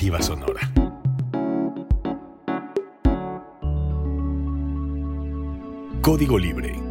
alternativa sonora. Código Libre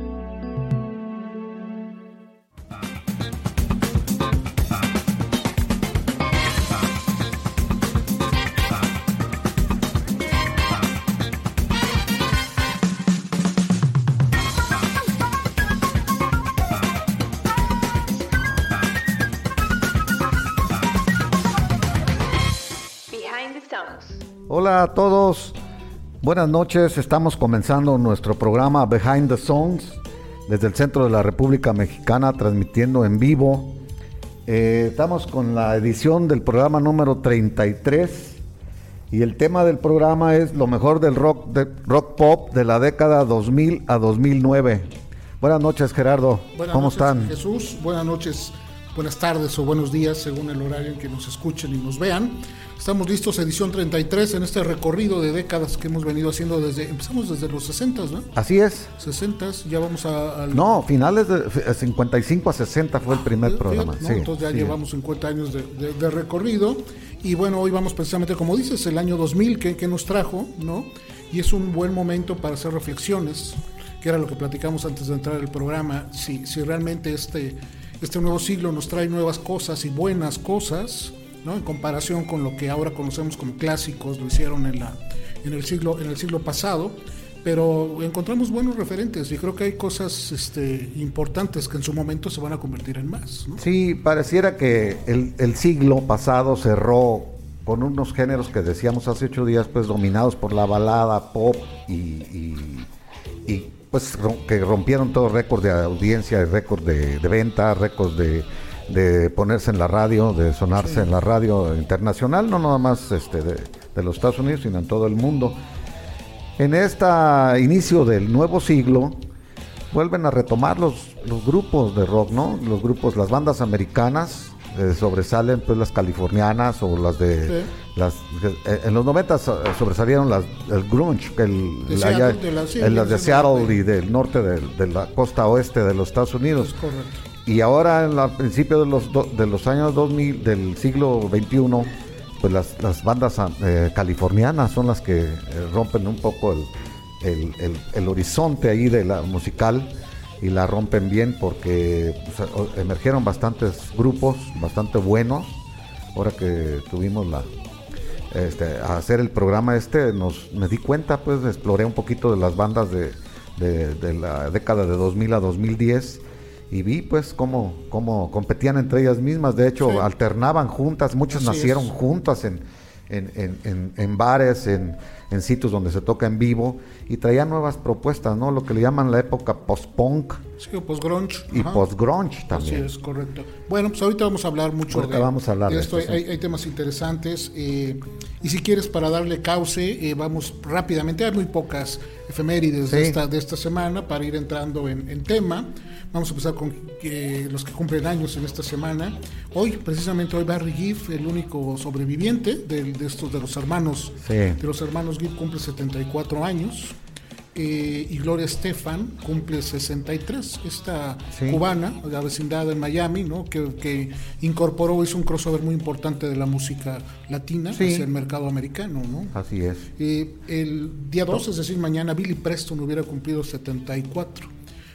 buenas noches. Estamos comenzando nuestro programa Behind the Songs desde el centro de la República Mexicana, transmitiendo en vivo. Eh, estamos con la edición del programa número 33 y el tema del programa es lo mejor del rock, de, rock pop de la década 2000 a 2009. Buenas noches, Gerardo. Buenas ¿Cómo noches, están? Jesús, buenas noches, buenas tardes o buenos días, según el horario en que nos escuchen y nos vean. Estamos listos, edición 33, en este recorrido de décadas que hemos venido haciendo desde, empezamos desde los 60, ¿no? Así es. 60, ya vamos a... al- No, finales de f- 55 a 60 fue el primer Fíjate, programa. ¿no? sí, Entonces ya sí. llevamos 50 años de, de- de recorrido y bueno, hoy vamos precisamente, como dices, el año 2000 que, que nos trajo, ¿no? Y es un buen momento para hacer reflexiones, que era lo que platicamos antes de entrar al programa, si, si realmente este, este nuevo siglo nos trae nuevas cosas y buenas cosas, ¿no? En comparación con lo que ahora conocemos como clásicos, lo hicieron en, la, en, el, siglo, en el siglo pasado. Pero encontramos buenos referentes y creo que hay cosas este, importantes que en su momento se van a convertir en más. ¿no? Sí, pareciera que el, siglo pasado cerró con unos géneros que decíamos hace ocho días, pues dominados por la balada, pop y- y, pues que rompieron todo récord de audiencia, récord de, de venta, récord de, de ponerse en la radio, de sonarse en la radio internacional, no nada más este, de, de los Estados Unidos, sino en todo el mundo. En este inicio del nuevo siglo, vuelven a retomar los, los grupos de rock, ¿no? Los grupos, las bandas americanas, eh, sobresalen pues las californianas o las de Sí. las eh, en los 90 sobresalieron las el grunge que el, De el Seattle, allá- de la- sí, el- las de Seattle de- y del norte de, de la costa oeste de los Estados Unidos Es correcto. y ahora en la- principio de los do- de los años 2000 del siglo 21 pues las, las bandas ah, eh, californianas son las que eh, rompen un poco el, el- el- el horizonte ahí de la musical y la rompen bien porque pues, emergieron bastantes grupos bastante buenos ahora que tuvimos la este, a hacer el programa este nos me di cuenta pues exploré un poquito de las bandas de, de- de la década de 2000 a 2010 y vi pues cómo, cómo competían entre ellas mismas de hecho Sí. alternaban juntas muchas Así nacieron es. juntas en, en, en- en- en bares en, en sitios donde se toca en vivo y traían nuevas propuestas no lo que le llaman la época post-punk Sí, o post-grunge. y post-grunge Así también es, correcto. Bueno, pues ahorita vamos a hablar mucho Ahorita de, vamos a hablar de de esto. hay, sí. hay temas interesantes. eh, y si quieres, para darle cauce, eh, vamos rápidamente. Hay muy pocas efemérides de, esta, de esta semana para ir entrando en, en tema. Vamos a empezar con eh, los que cumplen años en esta semana. Hoy, precisamente hoy, Barry Gibb, el único sobreviviente de, de estos de los hermanos, Sí. de los hermanos Gibb, cumple 74 años. Eh, y Gloria Estefan cumple 63, esta Sí. cubana, de la vecindad en Miami, ¿no? que, que incorporó, hizo un crossover muy importante de la música latina Sí. hacia el mercado americano. ¿no? así es Eh, el día 2, es decir, mañana, Billy Preston hubiera cumplido 74.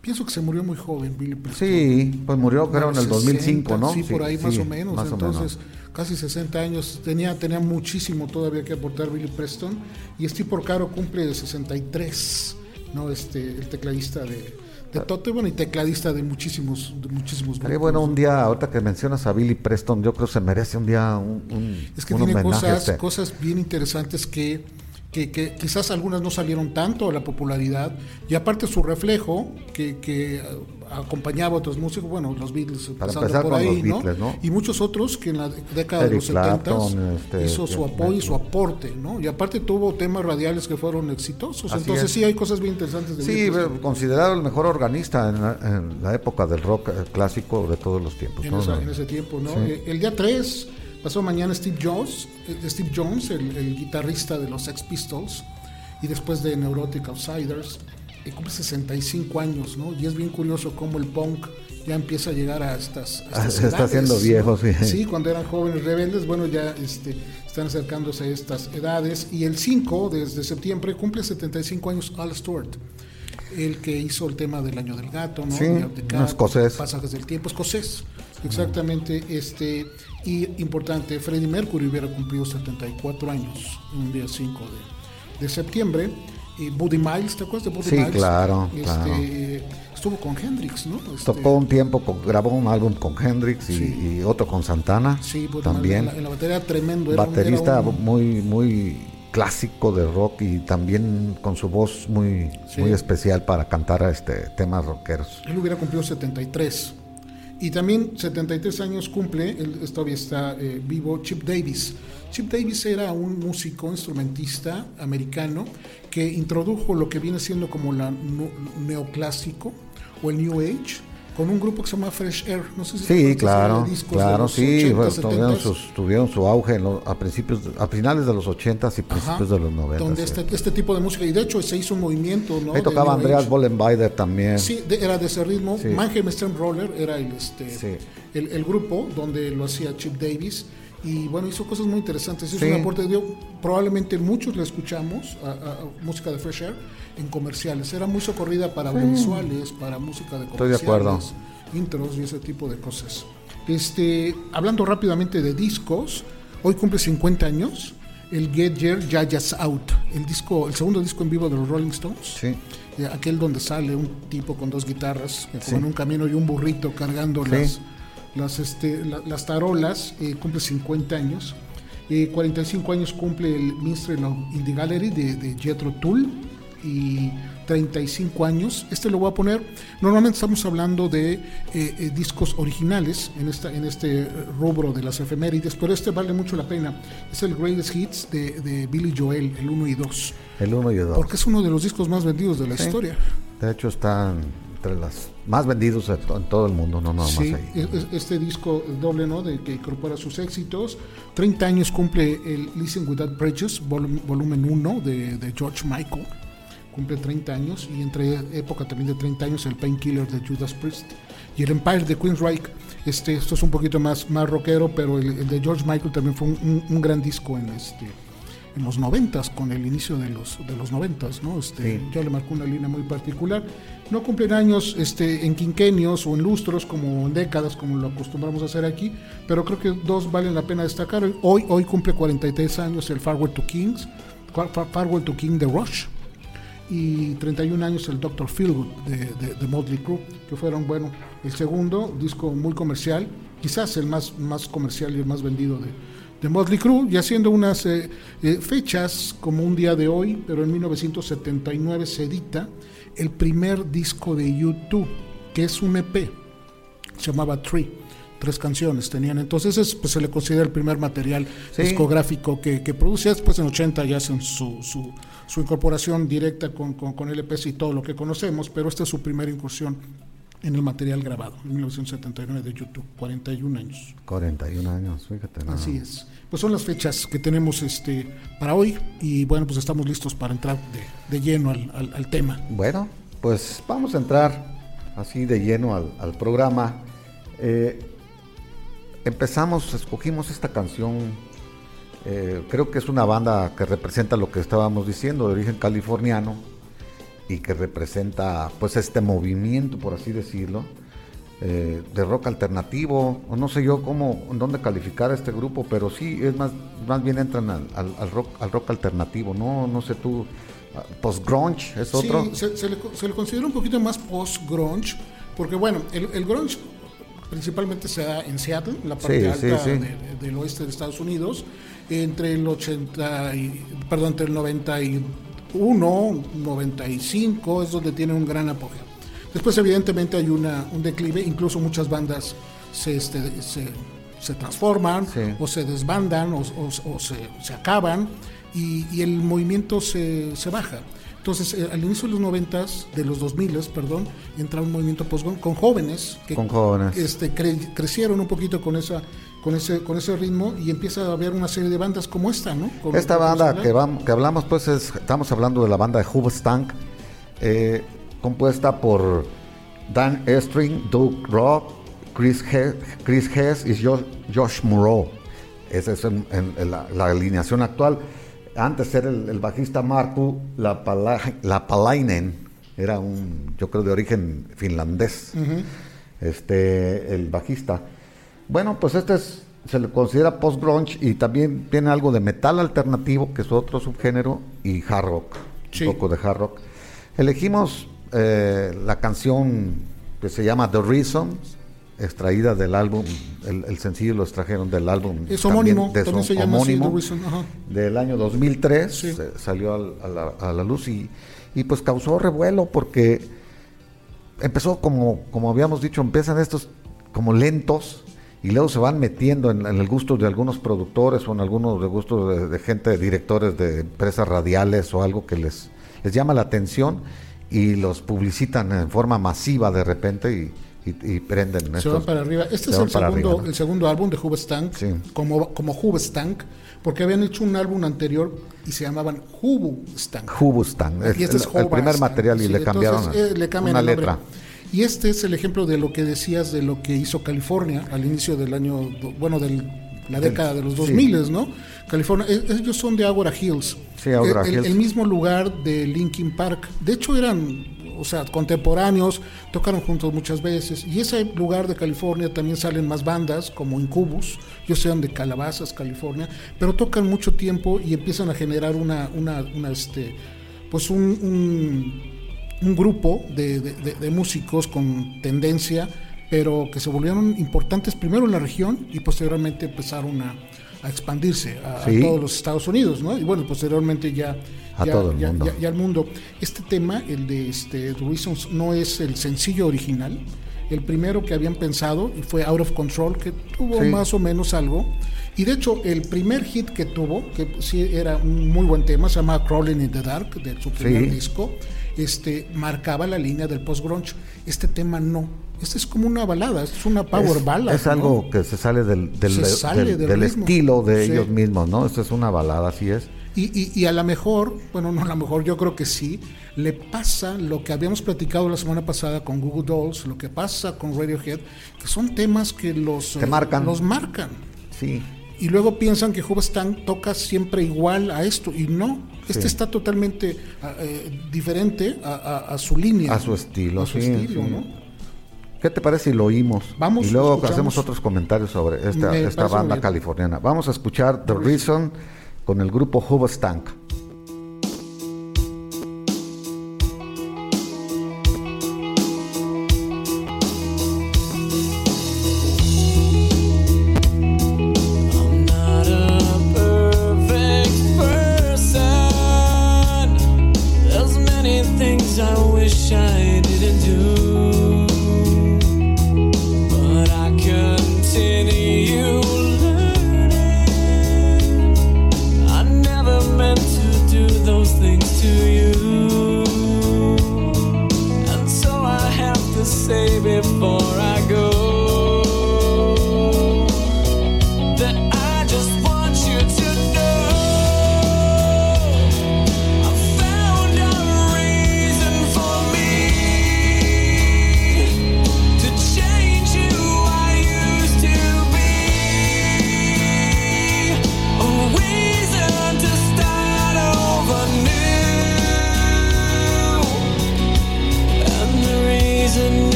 Pienso que se murió muy joven, Billy Preston. sí pues murió creo en el 2005 no Sí, por ahí más sí, o menos. más o Entonces, casi 60 años. Tenía, tenía muchísimo todavía que aportar Billy Preston. Y Steve Porcaro cumple de 63, ¿no? Este, el tecladista de, de Tote, bueno, y tecladista de muchísimos, de muchísimos grupos. bueno un día, ahorita que mencionas a Billy Preston, yo creo que se merece un día un, un- Es que un tiene homenaje cosas, este. cosas bien interesantes que, que, que quizás algunas no salieron tanto a la popularidad. Y aparte su reflejo, que, que acompañaba a otros músicos, bueno, los Beatles Para empezar por con ahí, los Beatles, ¿no? Y muchos otros que en la década de los 70 Clapton, este, hizo su apoyo y su aporte, ¿no? Y aparte tuvo temas radiales que fueron exitosos. Así Entonces es. sí hay cosas bien interesantes de Sí, considerado el mejor organista en la, en la época del rock eh, clásico de todos los tiempos. en, ¿no? esa- en ese tiempo, ¿no? Sí. Eh, El día 3, pasó mañana Steve Jones, eh, Steve Jones, el, el guitarrista de los Sex Pistols, y después de Neurotic Outsiders, eh, cumple 65 años, ¿no? Y es bien curioso cómo el punk ya empieza a llegar a estas, a Ah, estas se está edades, haciendo ¿no? viejo, sí. Sí, cuando eran jóvenes rebeldes, bueno, ya este, están acercándose a estas edades. Y el 5, desde septiembre, cumple 75 años Al Stewart, el que hizo el tema del Año del Gato, ¿no? Sí, un Cat, escocés. Pasajes del Tiempo, escocés, exactamente. Este, y importante, Freddie Mercury hubiera cumplido 74 años, un día 5 de, de septiembre. Y Buddy Miles, ¿te acuerdas de Buddy Sí, Miles? claro, Este, claro. Estuvo con Hendrix, ¿no? Este, Tocó un tiempo, con- grabó un álbum con Hendrix y, Sí. y otro con Santana. Sí, Buddy también. Miles en la, en la batería tremendo. era un- era Baterista un- muy, muy clásico de rock y también con su voz muy, Sí. muy especial para cantar este temas rockeros. Él hubiera cumplido 73. Y también 73 años cumple, él todavía está eh, vivo, Chip Davis. Chip Davis era un músico, instrumentista americano que introdujo lo que viene siendo como la neoclásico o el New Age con un grupo que se llama Fresh Air. No sé si Sí, de claro, de claro, sí, 80s, bueno, tuvieron, 70s. sus- tuvieron su auge en a principios, de- a finales de los 80s y principios Ajá, de los 90. donde este, este tipo de música, y de hecho se hizo un movimiento, ¿no? Ahí de tocaba Andreas. Bollenbeider también. Sí, de- era de ese ritmo. Sí. Mannheim Steamroller era el, este, Sí. el, el grupo donde lo hacía Chip Davis. Y bueno, hizo cosas muy interesantes. Hizo Sí. un aporte, dio, probablemente muchos la escuchamos, a, a- a música de Fresh Air, en comerciales. Era muy socorrida para audiovisuales, para música de Estoy de comerciales, acuerdo. intros y ese tipo de cosas. Este, hablando rápidamente de discos, hoy cumple 50 años el Get Your Yayas Out, el disco, el segundo disco en vivo de los Rolling Stones. Sí. Eh, aquel donde sale un tipo con dos guitarras, Sí. con un camino y un burrito cargando Sí. las, las, este, la- las tarolas, eh, cumple 50 años. Eh, 45 años cumple el Minstrel of Indie Gallery de, de Jethro Tull y 35 años. Este lo voy a poner. Normalmente estamos hablando de eh, eh, discos originales en, esta, en este rubro de las efemérides, pero este vale mucho la pena. Es el Greatest Hits de, de Billy Joel, el 1 y 2, El 1 y el 2. porque es uno de los discos más vendidos de la Sí. historia. De hecho, están entre las más vendidos en to- en todo el mundo, no nada más Sí, ahí. es- este disco doble, ¿no? De que incorpora sus éxitos. 30 años cumple el Listen Without Bridges, volum- volumen 1 de, de George Michael. Cumple 30 años. Y entre época también de 30 años, el Painkiller de Judas Priest. Y el Empire de Queensryche. Este, esto es un poquito más, más rockero, pero el, el de George Michael también fue un, un- un gran disco en este en los noventas, con el inicio de los de los noventas, ¿no? Este, Sí. ya le marcó una línea muy particular. No cumplen años este, en quinquenios o en lustros, como en décadas, como lo acostumbramos a hacer aquí, pero creo que dos valen la pena destacar. Hoy, hoy cumple 43 años el Farewell to Kings, Far- Far- Farewell to King de Rush, y 31 años el Dr. Feelgood de, de, de Motley Crue, que fueron, bueno, el segundo disco muy comercial, quizás el más, más comercial y el más vendido de, de Motley Crue, y haciendo unas eh, eh, fechas como un día de hoy, pero en 1979 se edita el primer disco de U2, que es un EP, se llamaba Tree. Tres canciones tenían, entonces es, pues, se le considera el primer material Sí. discográfico que, que produce. Después en 80 ya hacen su, su, su incorporación directa con, con, con LPs y todo lo que conocemos, pero esta es su primera incursión en el material grabado, en 1979 de YouTube, 41 años. 41 años, fíjate. nada Así es. Pues son las fechas que tenemos este para hoy y bueno, pues estamos listos para entrar de, de lleno al, al- al tema. Bueno, pues vamos a entrar así de lleno al, al programa. Eh, empezamos, escogimos esta canción. Eh, creo que es una banda que representa lo que estábamos diciendo, de origen californiano y que representa pues este movimiento, por así decirlo, eh, de rock alternativo. O no sé yo cómo, dónde calificar a este grupo, pero sí es más, más bien entran al, al- al rock, al rock alternativo. No, no sé tú, post grunge es otro. Sí, se, se le, se le considera un poquito más post-grunge, porque bueno, el, el grunge principalmente se da en Seattle, la parte Sí, alta sí, sí. de- del oeste de Estados Unidos, entre el 80 y, perdón, entre el 91, 95, es donde tiene un gran apogeo. Después evidentemente hay una, un declive, incluso muchas bandas se, este, se, se transforman Sí. o se desbandan o, o- o se, se acaban y, y el movimiento se, se baja. Entonces, eh, al inicio de los noventas, de los 2000, perdón, entra un movimiento post con jóvenes que Con jóvenes. este, cre- crecieron un poquito con esa con ese con ese ritmo y empieza a haber una serie de bandas como esta, ¿no? Con- Esta con banda que, vam- que hablamos, pues es- estamos hablando de la banda de Hoobastank, eh, compuesta por Dan Estring, Doug Rock, Chris, He- Chris Hess y Jo- Josh Moreau. Esa es en- en- en la, la alineación actual. Antes era el, el bajista Marku Lapala- Lapalainen, era un, yo creo, de origen finlandés, este, el bajista. Bueno, pues este es, se le considera post-grunge y también tiene algo de metal alternativo, que es otro subgénero, y hard rock, Sí. un poco de hard rock. Elegimos eh, la canción que se llama The Reason, extraída del álbum, el, el sencillo lo extrajeron del álbum. Es homónimo, también se llama homónimo, Reason, ajá. del año 2003, Sí. se- salió al- a, la, a la luz y, y pues causó revuelo porque empezó como, como habíamos dicho, empiezan estos como lentos y luego se van metiendo en, en el gusto de algunos productores o en algunos gustos de, de gente, directores de empresas radiales o algo que les, les llama la atención y los publicitan en forma masiva de repente y, y- y prenden. Se estos- van para arriba. Este es el segundo, arriba, ¿no? el segundo álbum de Hubestank, Sí. como, como Hubestank, porque habían hecho un álbum anterior y se llamaban Hubustank. Hubustan, es Y este el, es el primer material y Sí, le cambiaron entonces, eh, le cambian una el letra. Y este es el ejemplo de lo que decías de lo que hizo California al inicio del año, bueno, de la década de los sí. 2000, ¿no? California, e- ellos son de Agora Hills. Sí, Agora el, el- Hills. el mismo lugar de Linkin Park. De hecho, eran, o sea, contemporáneos, tocaron juntos muchas veces. Y ese lugar de California también salen más bandas, como Incubus, yo sean de Calabazas, California, pero tocan mucho tiempo y empiezan a generar una, una, una este, pues un, un- un grupo de, de- de- de músicos con tendencia, pero que se volvieron importantes primero en la región y posteriormente empezaron a, a expandirse a, a todos los Estados Unidos, ¿no? Y bueno, posteriormente ya A ya, todo el ya- mundo. ya- ya al mundo. Este tema, el de este, The Reasons, no es el sencillo original. El primero que habían pensado fue Out of Control, que tuvo Sí. más o menos algo. Y de hecho, el primer hit que tuvo, que sí era un muy buen tema, se llama Crawling in the Dark, de su primer Sí. disco, este, marcaba la línea del post-grunge. Este tema no. Este es como una balada, es una power es, ballad. es ¿no? algo que se sale del, del, Se sale del- del del ritmo. estilo de Sí. ellos mismos, ¿no? Esta es una balada, así es. Y, y, y a lo mejor, bueno, no a lo mejor, yo creo que sí, le pasa lo que habíamos platicado la semana pasada con Google Dolls, lo que pasa con Radiohead, que son temas que los, Te marcan. los marcan. Sí. Y luego piensan que Hubstan toca siempre igual a esto, y no, este Sí. está totalmente eh, diferente a, a- a su línea. A su estilo, A su sí, estilo, sí. ¿no? ¿Qué te parece si lo oímos? Vamos, y luego escuchamos. hacemos otros comentarios sobre esta, Me esta parece banda bien. californiana. Vamos a escuchar The Reason con el grupo Hoobastank.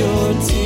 your tears.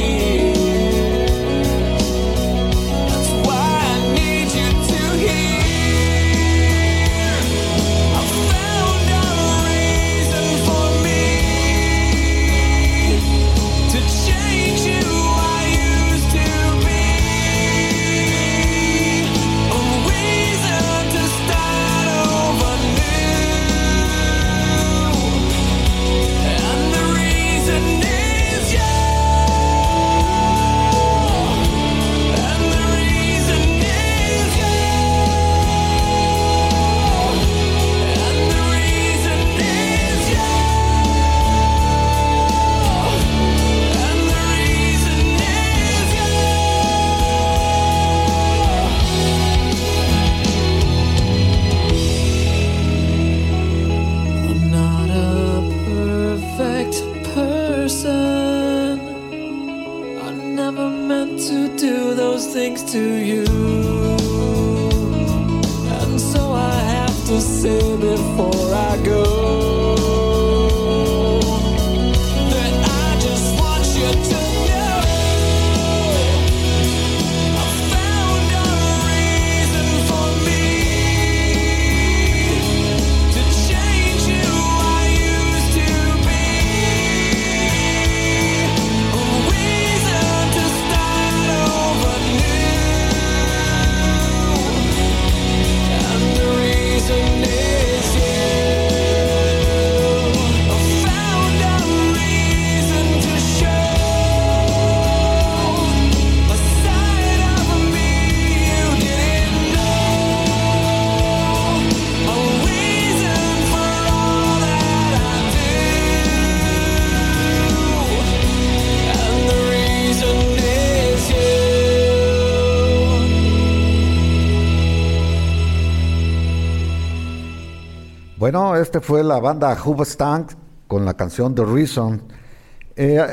Bueno, este fue la banda Hoobastank con la canción The Reason. Eh,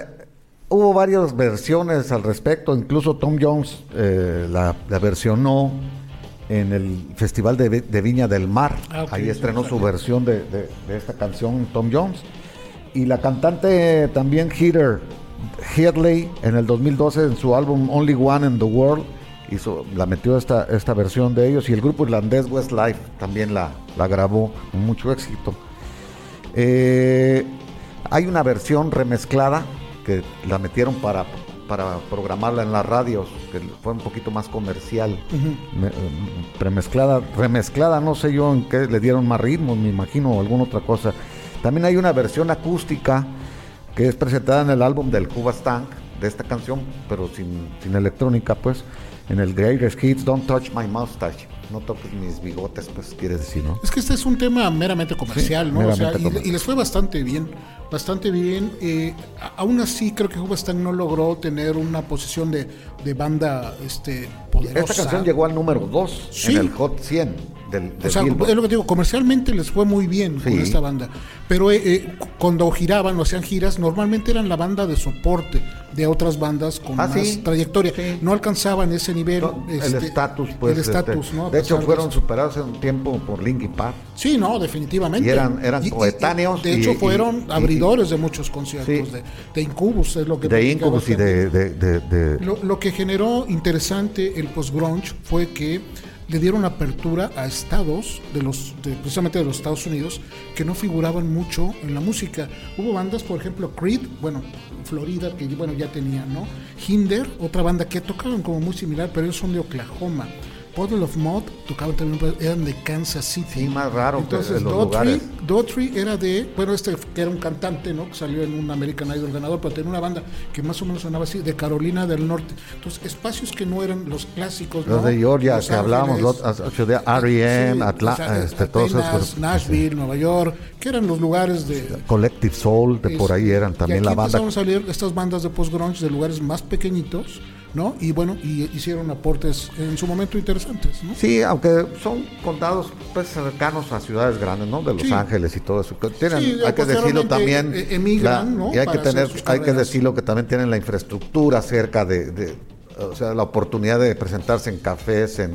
hubo varias versiones al respecto, incluso Tom Jones eh, la, la versionó en el Festival de, Vi- de Viña del Mar. Ah, Ahí estrenó su versión de, de- de esta canción Tom Jones. Y la cantante también Heather Headley en el 2012 en su álbum Only One in the World hizo, la metió esta, esta versión de ellos y el grupo irlandés Westlife también la, la grabó con mucho éxito. Eh, hay una versión remezclada que la metieron para, para programarla en las radios, que fue un poquito más comercial. Me- remezclada, remezclada, no sé yo en qué le dieron más ritmo, me imagino, o alguna otra cosa. También hay una versión acústica que es presentada en el álbum del Cuba Stank de esta canción, pero sin, sin electrónica, pues, en el Greatest Hits, Don't Touch My Mustache. No toques mis bigotes, pues, quiere decir, ¿no? Es que este es un tema meramente comercial, Sí, ¿no? O sea, meramente y- comercial. y, les fue bastante bien, bastante bien. Eh, aún así, creo que Hubastan no logró tener una posición de, de banda este, poderosa. Esta canción llegó al número 2 Sí. en el Hot 100 del, del O sea, Billboard. es lo que te digo, comercialmente les fue muy bien con esta banda. Pero eh, eh, cu- cuando giraban o hacían giras, normalmente eran la banda de soporte de otras bandas con Ah, más sí. trayectoria. Sí. No alcanzaban ese nivel. No, el este, estatus, pues. El este, ¿no? De hecho, fueron superados en un tiempo por Linkin Park. Sí, no, definitivamente. Y eran- eran coetáneos de hecho, y- fueron abridores de muchos conciertos de, de Incubus, es lo que De Incubus y de- Lo, lo que generó interesante el post-grunge fue que le dieron apertura a estados, de los, de- precisamente de los Estados Unidos, que no figuraban mucho en la música. Hubo bandas, por ejemplo, Creed, bueno, Florida, que bueno, ya tenían, ¿no? Hinder, otra banda que tocaban como muy similar, pero ellos son de Oklahoma. Puddle of Mud tocaban también, pero eran de Kansas City. Sí, más raro que Entonces, los Daughtry, lugares. Daughtry era de, bueno, este que era un cantante, ¿no? Que salió en un American Idol ganador, pero tenía una banda que más o menos sonaba así, de Carolina del Norte. Entonces, espacios que no eran los clásicos, Los ¿no? de Georgia, Los que hablábamos, los- de R.E.M., sí, Atla- o sea, este, todos esos. Nashville, Nueva York, que eran los lugares de... Collective Soul, de por ahí este, eran y también aquí la banda. empezaron a salir estas bandas de post-grunge de lugares más pequeñitos, ¿no? Y bueno, y hicieron aportes en su momento interesantes, ¿no? Sí, aunque son condados pues cercanos a ciudades grandes, ¿no? De Los Sí. Ángeles y todo eso. Tienen, Sí, hay que decirlo también. eh, emigran, ¿no? Y hay que Para tener, hay que decirlo que también tienen la infraestructura cerca de, de- o sea, la oportunidad de presentarse en cafés, en,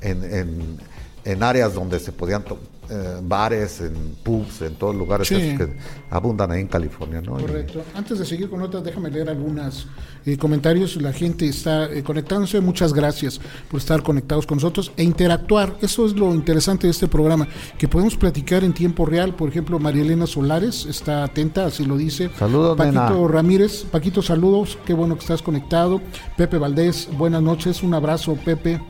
en, en, en áreas donde se podían eh, bares, en pubs, en todos lugares Sí. esos que abundan ahí en California, ¿no? Y- Correcto. Antes de seguir con otras, déjame leer algunos comentarios. La gente está eh, conectándose. Muchas gracias por estar conectados con nosotros e interactuar. Eso es lo interesante de este programa, que podemos platicar en tiempo real. Por ejemplo, María Elena Solares está atenta, así lo dice. Saludos, Paquito nena. Ramírez, Paquito, saludos. Qué bueno que estás conectado. Pepe Valdés, buenas noches. Un abrazo, Pepe.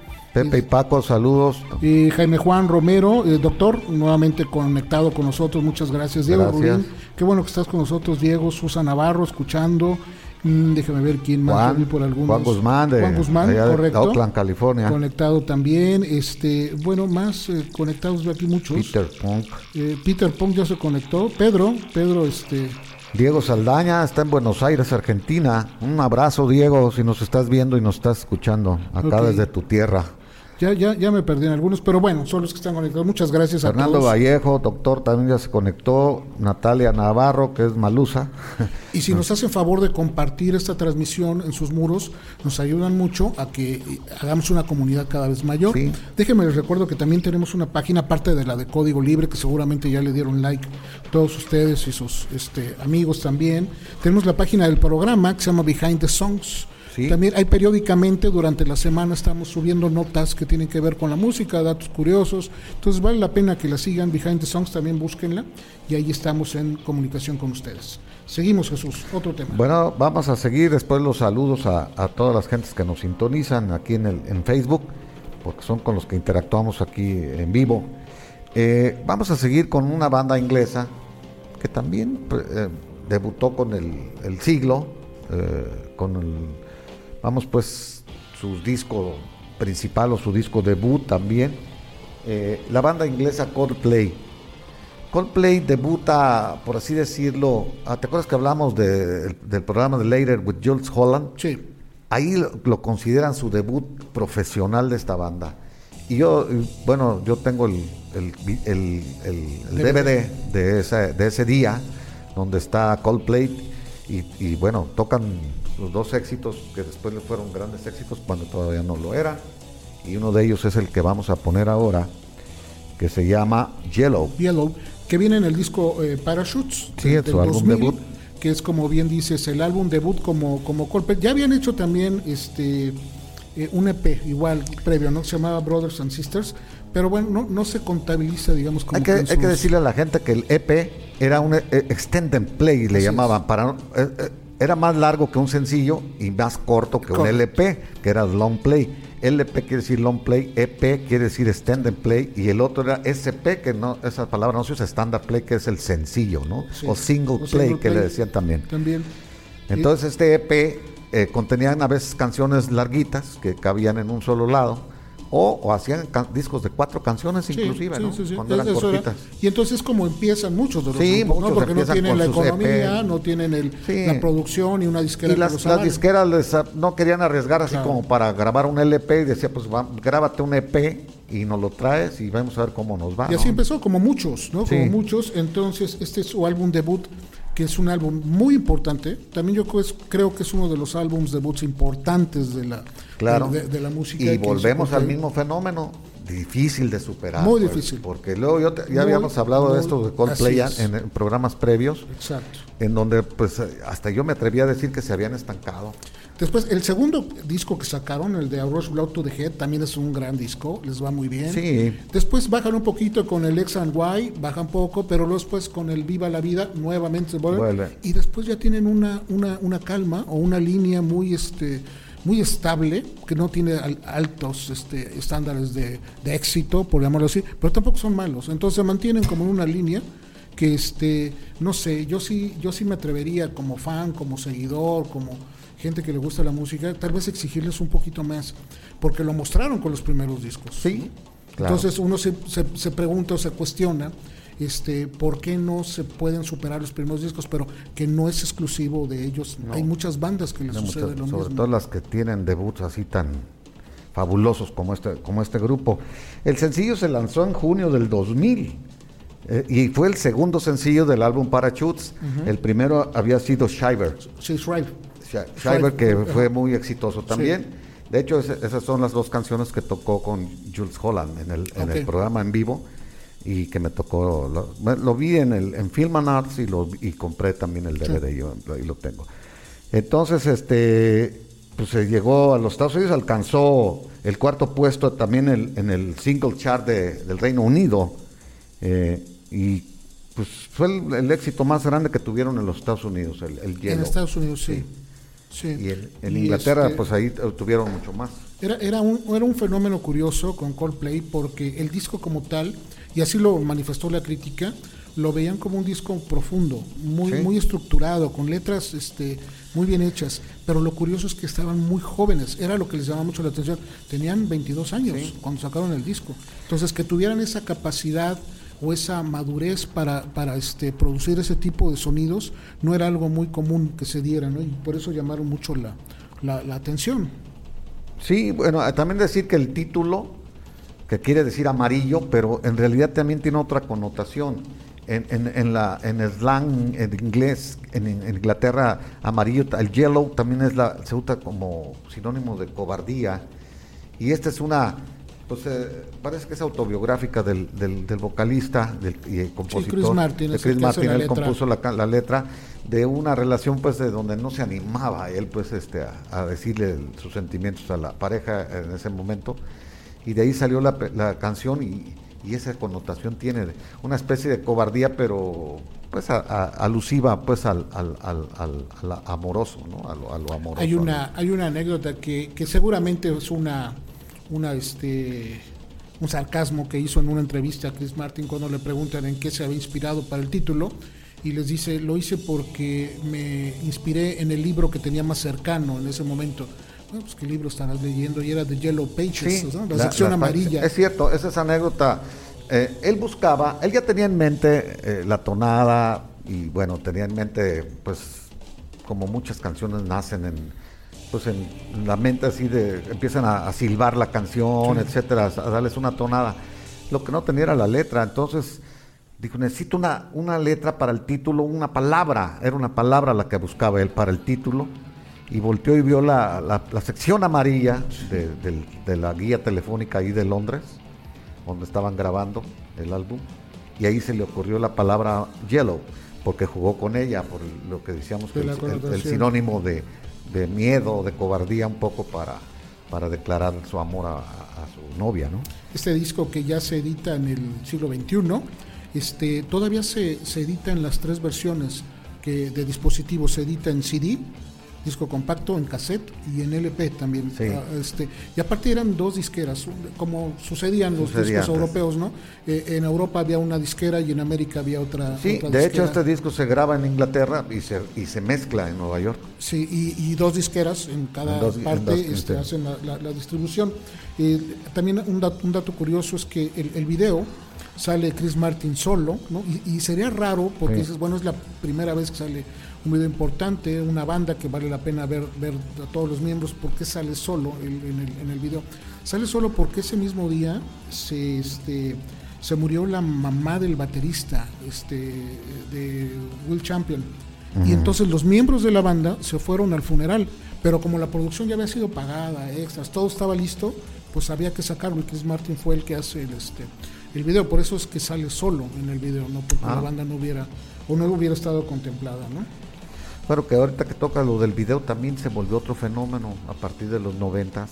Pepe y Paco, saludos. Eh, Jaime Juan Romero, eh, doctor, nuevamente conectado con nosotros, muchas gracias. Diego Gracias. Rubín, qué bueno que estás con nosotros, Diego, Susan Navarro, escuchando. Mm, déjame ver quién más Juan, por algunos. Juan Guzmán de, Juan Guzmán, de correcto. Oakland, California. Conectado también, este, bueno, más eh, conectados de aquí muchos. Peter Punk. Eh, Peter Pong ya se conectó. Pedro, Pedro, este, Diego Saldaña está en Buenos Aires, Argentina. Un abrazo, Diego, si nos estás viendo y nos estás escuchando acá desde tu tierra. Ya, ya, ya me perdí en algunos, pero bueno, son los que están conectados. Muchas gracias a Fernando todos. Vallejo, doctor, también ya se conectó. Natalia Navarro, que es Malusa. Y si nos hacen favor de compartir esta transmisión en sus muros, nos ayudan mucho a que eh, hagamos una comunidad cada vez mayor. Sí. Déjenme les recuerdo que también tenemos una página, aparte de la de Código Libre, que seguramente ya le dieron like todos ustedes y sus este, amigos también. Tenemos la página del programa que se llama Behind the Songs. Sí. También hay periódicamente durante la semana estamos subiendo notas que tienen que ver con la música, datos curiosos. Entonces vale la pena que la sigan. Behind the Songs también búsquenla y ahí estamos en comunicación con ustedes. Seguimos, Jesús. Otro tema. Bueno, vamos a seguir después los saludos a, a todas las gentes que nos sintonizan aquí en, el, en Facebook, porque son con los que interactuamos aquí en vivo. Eh, vamos a seguir con una banda inglesa que también eh, debutó con el, el siglo, eh, con el, vamos pues, su disco principal o su disco debut también. Eh, la banda inglesa Coldplay. Coldplay debuta, por así decirlo, ah, ¿te acuerdas que hablamos de- del programa de Later with Jules Holland? Sí. Ahí lo, lo consideran su debut profesional de esta banda. Y yo, bueno, yo tengo el, el, el- DVD de ese, de ese día, donde está Coldplay, y, y bueno, tocan los dos éxitos que después le fueron grandes éxitos cuando todavía no lo eran. Y uno de ellos es el que vamos a poner ahora, que se llama Yellow. Yellow, que viene en el disco eh, Parachutes Sí, su álbum debut. que es como bien dices, el álbum debut como, como Coldplay. Ya habían hecho también este eh, un EP igual previo, ¿no? Se llamaba Brothers and Sisters, pero bueno, no, no se contabiliza, digamos, como Hay que, hay que decirle a la gente que el EP era un eh, extended play, le Así llamaban. Para, era más largo que un sencillo y más corto que un. LP, que era long play. LP quiere decir long play, EP quiere decir extended play y el otro era SP, que no, esa palabra no se usa, standard play, que es el sencillo, ¿no? Sí. O single O play, single que le decían también. También. Entonces este EP eh, contenían a veces canciones larguitas que cabían en un solo lado o, o hacían discos de cuatro canciones inclusive, sí, ¿no? sí, sí. Cuando eran era. cortitas. Y entonces como empiezan muchos de los Sí, grupos, ¿no? Porque no tienen la economía, EP. no tienen el, la producción y una disquera Y que las, los las avale. disqueras les, ah, no querían arriesgar así Claro. como para grabar un LP y decía, pues va, grábate un EP y nos lo traes y vamos a ver cómo nos va. Y así ¿no? empezó, como muchos, ¿no? Como muchos. Entonces, este es su álbum debut, que es un álbum muy importante. También yo creo, que es uno de los álbums debuts importantes de la, Claro. de, de la música. Y volvemos al mismo fenómeno, difícil de superar. Muy pues, difícil. Porque luego yo te- ya Muy, habíamos hablado de esto de Coldplay es. en, en programas previos, Exacto. en donde pues hasta yo me atrevía a decir que se habían estancado. Después, el segundo disco que sacaron, el de A Rush Blood to the Head, también es un gran disco, les va muy bien. Sí. Después bajan un poquito con el X and Y, bajan poco, pero luego después con el Viva la Vida nuevamente se vuelven. Vuelve. Y después ya tienen una, una, una calma o una línea muy este muy estable, que no tiene al- altos este, estándares de, de éxito, por llamarlo así, pero tampoco son malos. Entonces se mantienen como en una línea que este, no sé, yo sí, yo sí me atrevería como fan, como seguidor, como gente que le gusta la música, tal vez exigirles un poquito más, porque lo mostraron con los primeros discos. Sí, claro. Entonces uno se, se, se pregunta o se cuestiona este, por qué no se pueden superar los primeros discos, pero que no es exclusivo de ellos. Hay muchas bandas que les Hay sucede muchas- lo sobre mismo. todo las que tienen debuts así tan fabulosos como este, como este grupo. El sencillo se lanzó en junio del 2000 eh, y fue el segundo sencillo del álbum Parachutes. El primero había sido Shiver. Sí, Shrive. Shiver, que fue muy exitoso también. De hecho, esas son las dos canciones que tocó con Jules Holland en el, en el Ok. programa en vivo y que me tocó. Lo, lo vi en el en Film and Arts y, lo, y compré también el DVD, yo ahí lo tengo. Entonces, este, pues se llegó a los Estados Unidos, alcanzó el cuarto puesto también el- en el single chart de- del Reino Unido. eh, y pues fue el, el éxito más grande que tuvieron en los Estados Unidos, el, el En Yellow. Estados Unidos, sí. Sí. Y en, en Y, Inglaterra, este, pues ahí tuvieron mucho más. Era, era, un, era un fenómeno curioso con Coldplay porque el disco como tal, y así lo manifestó la crítica, lo veían como un disco profundo, muy, Sí. muy estructurado, con letras este, muy bien hechas. Pero lo curioso es que estaban muy jóvenes, era lo que les llamaba mucho la atención. Tenían 22 años cuando sacaron el disco. Entonces, que tuvieran esa capacidad o esa madurez para, para este, producir ese tipo de sonidos no era algo muy común que se diera, ¿no? y por eso llamaron mucho la, la, la atención. Sí, bueno, también decir que el título que quiere decir amarillo, pero en realidad también tiene otra connotación. En, en, en la, en slang en inglés, en, en Inglaterra, amarillo, el yellow también es la, se usa como sinónimo de cobardía. Y esta es una, pues eh, parece que es autobiográfica del, del, del vocalista del, y el compositor. Chris Martin de Chris Martin, él letra. compuso la, la letra de una relación pues de donde no se animaba él pues este a, a decirle sus sentimientos a la pareja en ese momento y de ahí salió la, la canción y, y esa connotación tiene una especie de cobardía pero pues a- a- alusiva pues al, al, al, amoroso no a lo, a lo amoroso Hay una, hay una anécdota que, que seguramente es una, una este, un sarcasmo que hizo en una entrevista a Chris Martin cuando le preguntan en qué se había inspirado para el título y les dice, lo hice porque me inspiré en el libro que tenía más cercano en ese momento. Bueno, pues qué libro estarás leyendo y era de Yellow Pages, Sí, ¿no? la, sección la- amarilla. Es cierto, esa es anécdota. Eh, él buscaba, él ya tenía en mente eh, la tonada y bueno, tenía en mente, pues, como muchas canciones nacen en, pues, en la mente así de, empiezan a, a silbar la canción, etcétera, a darles una tonada. Lo que no tenía era la letra, entonces dijo, necesito una, una letra para el título, una palabra, era una palabra la que buscaba él para el título. Y volteó y vio la, la- la sección amarilla de, de la guía telefónica ahí de Londres, donde estaban grabando el álbum, y ahí se le ocurrió la palabra yellow, porque jugó con ella, por lo que decíamos, que De el, sinónimo de, de miedo, de cobardía un poco para, para declarar su amor a, su novia, ¿no? este disco que ya se edita en el siglo XXI, este, todavía se, se edita en las tres versiones que de dispositivos, se edita en CD, disco compacto, en cassette y en LP también. Sí. Ah, este, y aparte eran dos disqueras, como sucedían los Sucedía discos antes. europeos, ¿no? Eh, en Europa había una disquera y en América había otra. Sí, otra de hecho este disco se graba en Inglaterra y se, y se mezcla en Nueva York. Sí, y, y dos disqueras en cada En dos- en parte dos, este, hacen la, la- la distribución. Eh, también un dato, un dato curioso es que el, el video sale Chris Martin solo, ¿no? Y, y sería raro porque Sí. dices, bueno, es la primera vez que sale un video importante, una banda que vale la pena ver, ver a todos los miembros, ¿por qué sale solo en, el, en el video? Sale solo porque ese mismo día se, este, se murió la mamá del baterista este, de Will Champion. Y entonces los miembros de la banda se fueron al funeral, pero como la producción ya había sido pagada, extras, todo estaba listo, pues había que sacarlo y Chris Martin fue el que hace el, este, el video, por eso es que sale solo en el video, no porque Ah. la banda no hubiera o no hubiera estado contemplada, ¿no? Bueno, que ahorita que toca lo del video también se volvió otro fenómeno a partir de los noventas.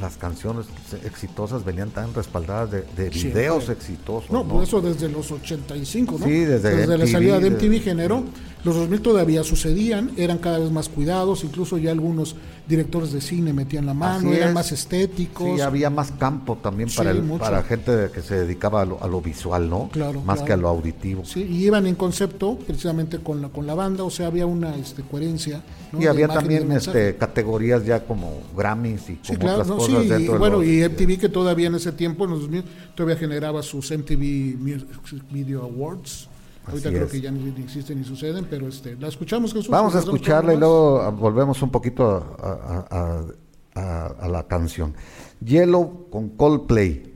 Las canciones exitosas venían tan respaldadas de, de Siempre. videos exitosos. No, ¿no? por eso desde los 85, ¿no? Sí, desde la MTV, salida de desde- MTV generó. Los 2000 todavía sucedían, eran cada vez más cuidados, incluso ya algunos directores de cine metían la mano, Así eran es. más estéticos. Sí, había más campo también Sí, para, el- para gente que se dedicaba a lo, a lo visual, ¿no? Claro, Más claro. que a lo auditivo. Sí, y iban en concepto precisamente con la, con la banda, o sea, había una este, coherencia. ¿no? Y había también este, categorías ya como Grammys y como Sí, claro, otras no, cosas sí, dentro y bueno, los- y MTV que todavía en ese tiempo, en los 2000, todavía generaba sus MTV Music Video Awards. Ahorita Así creo es. que ya ni ni existen ni suceden, pero este, la escuchamos, Jesús. Vamos a ¿Nos damos escucharla y luego volvemos un poquito a, a- a- a- a la canción. Yellow con Coldplay.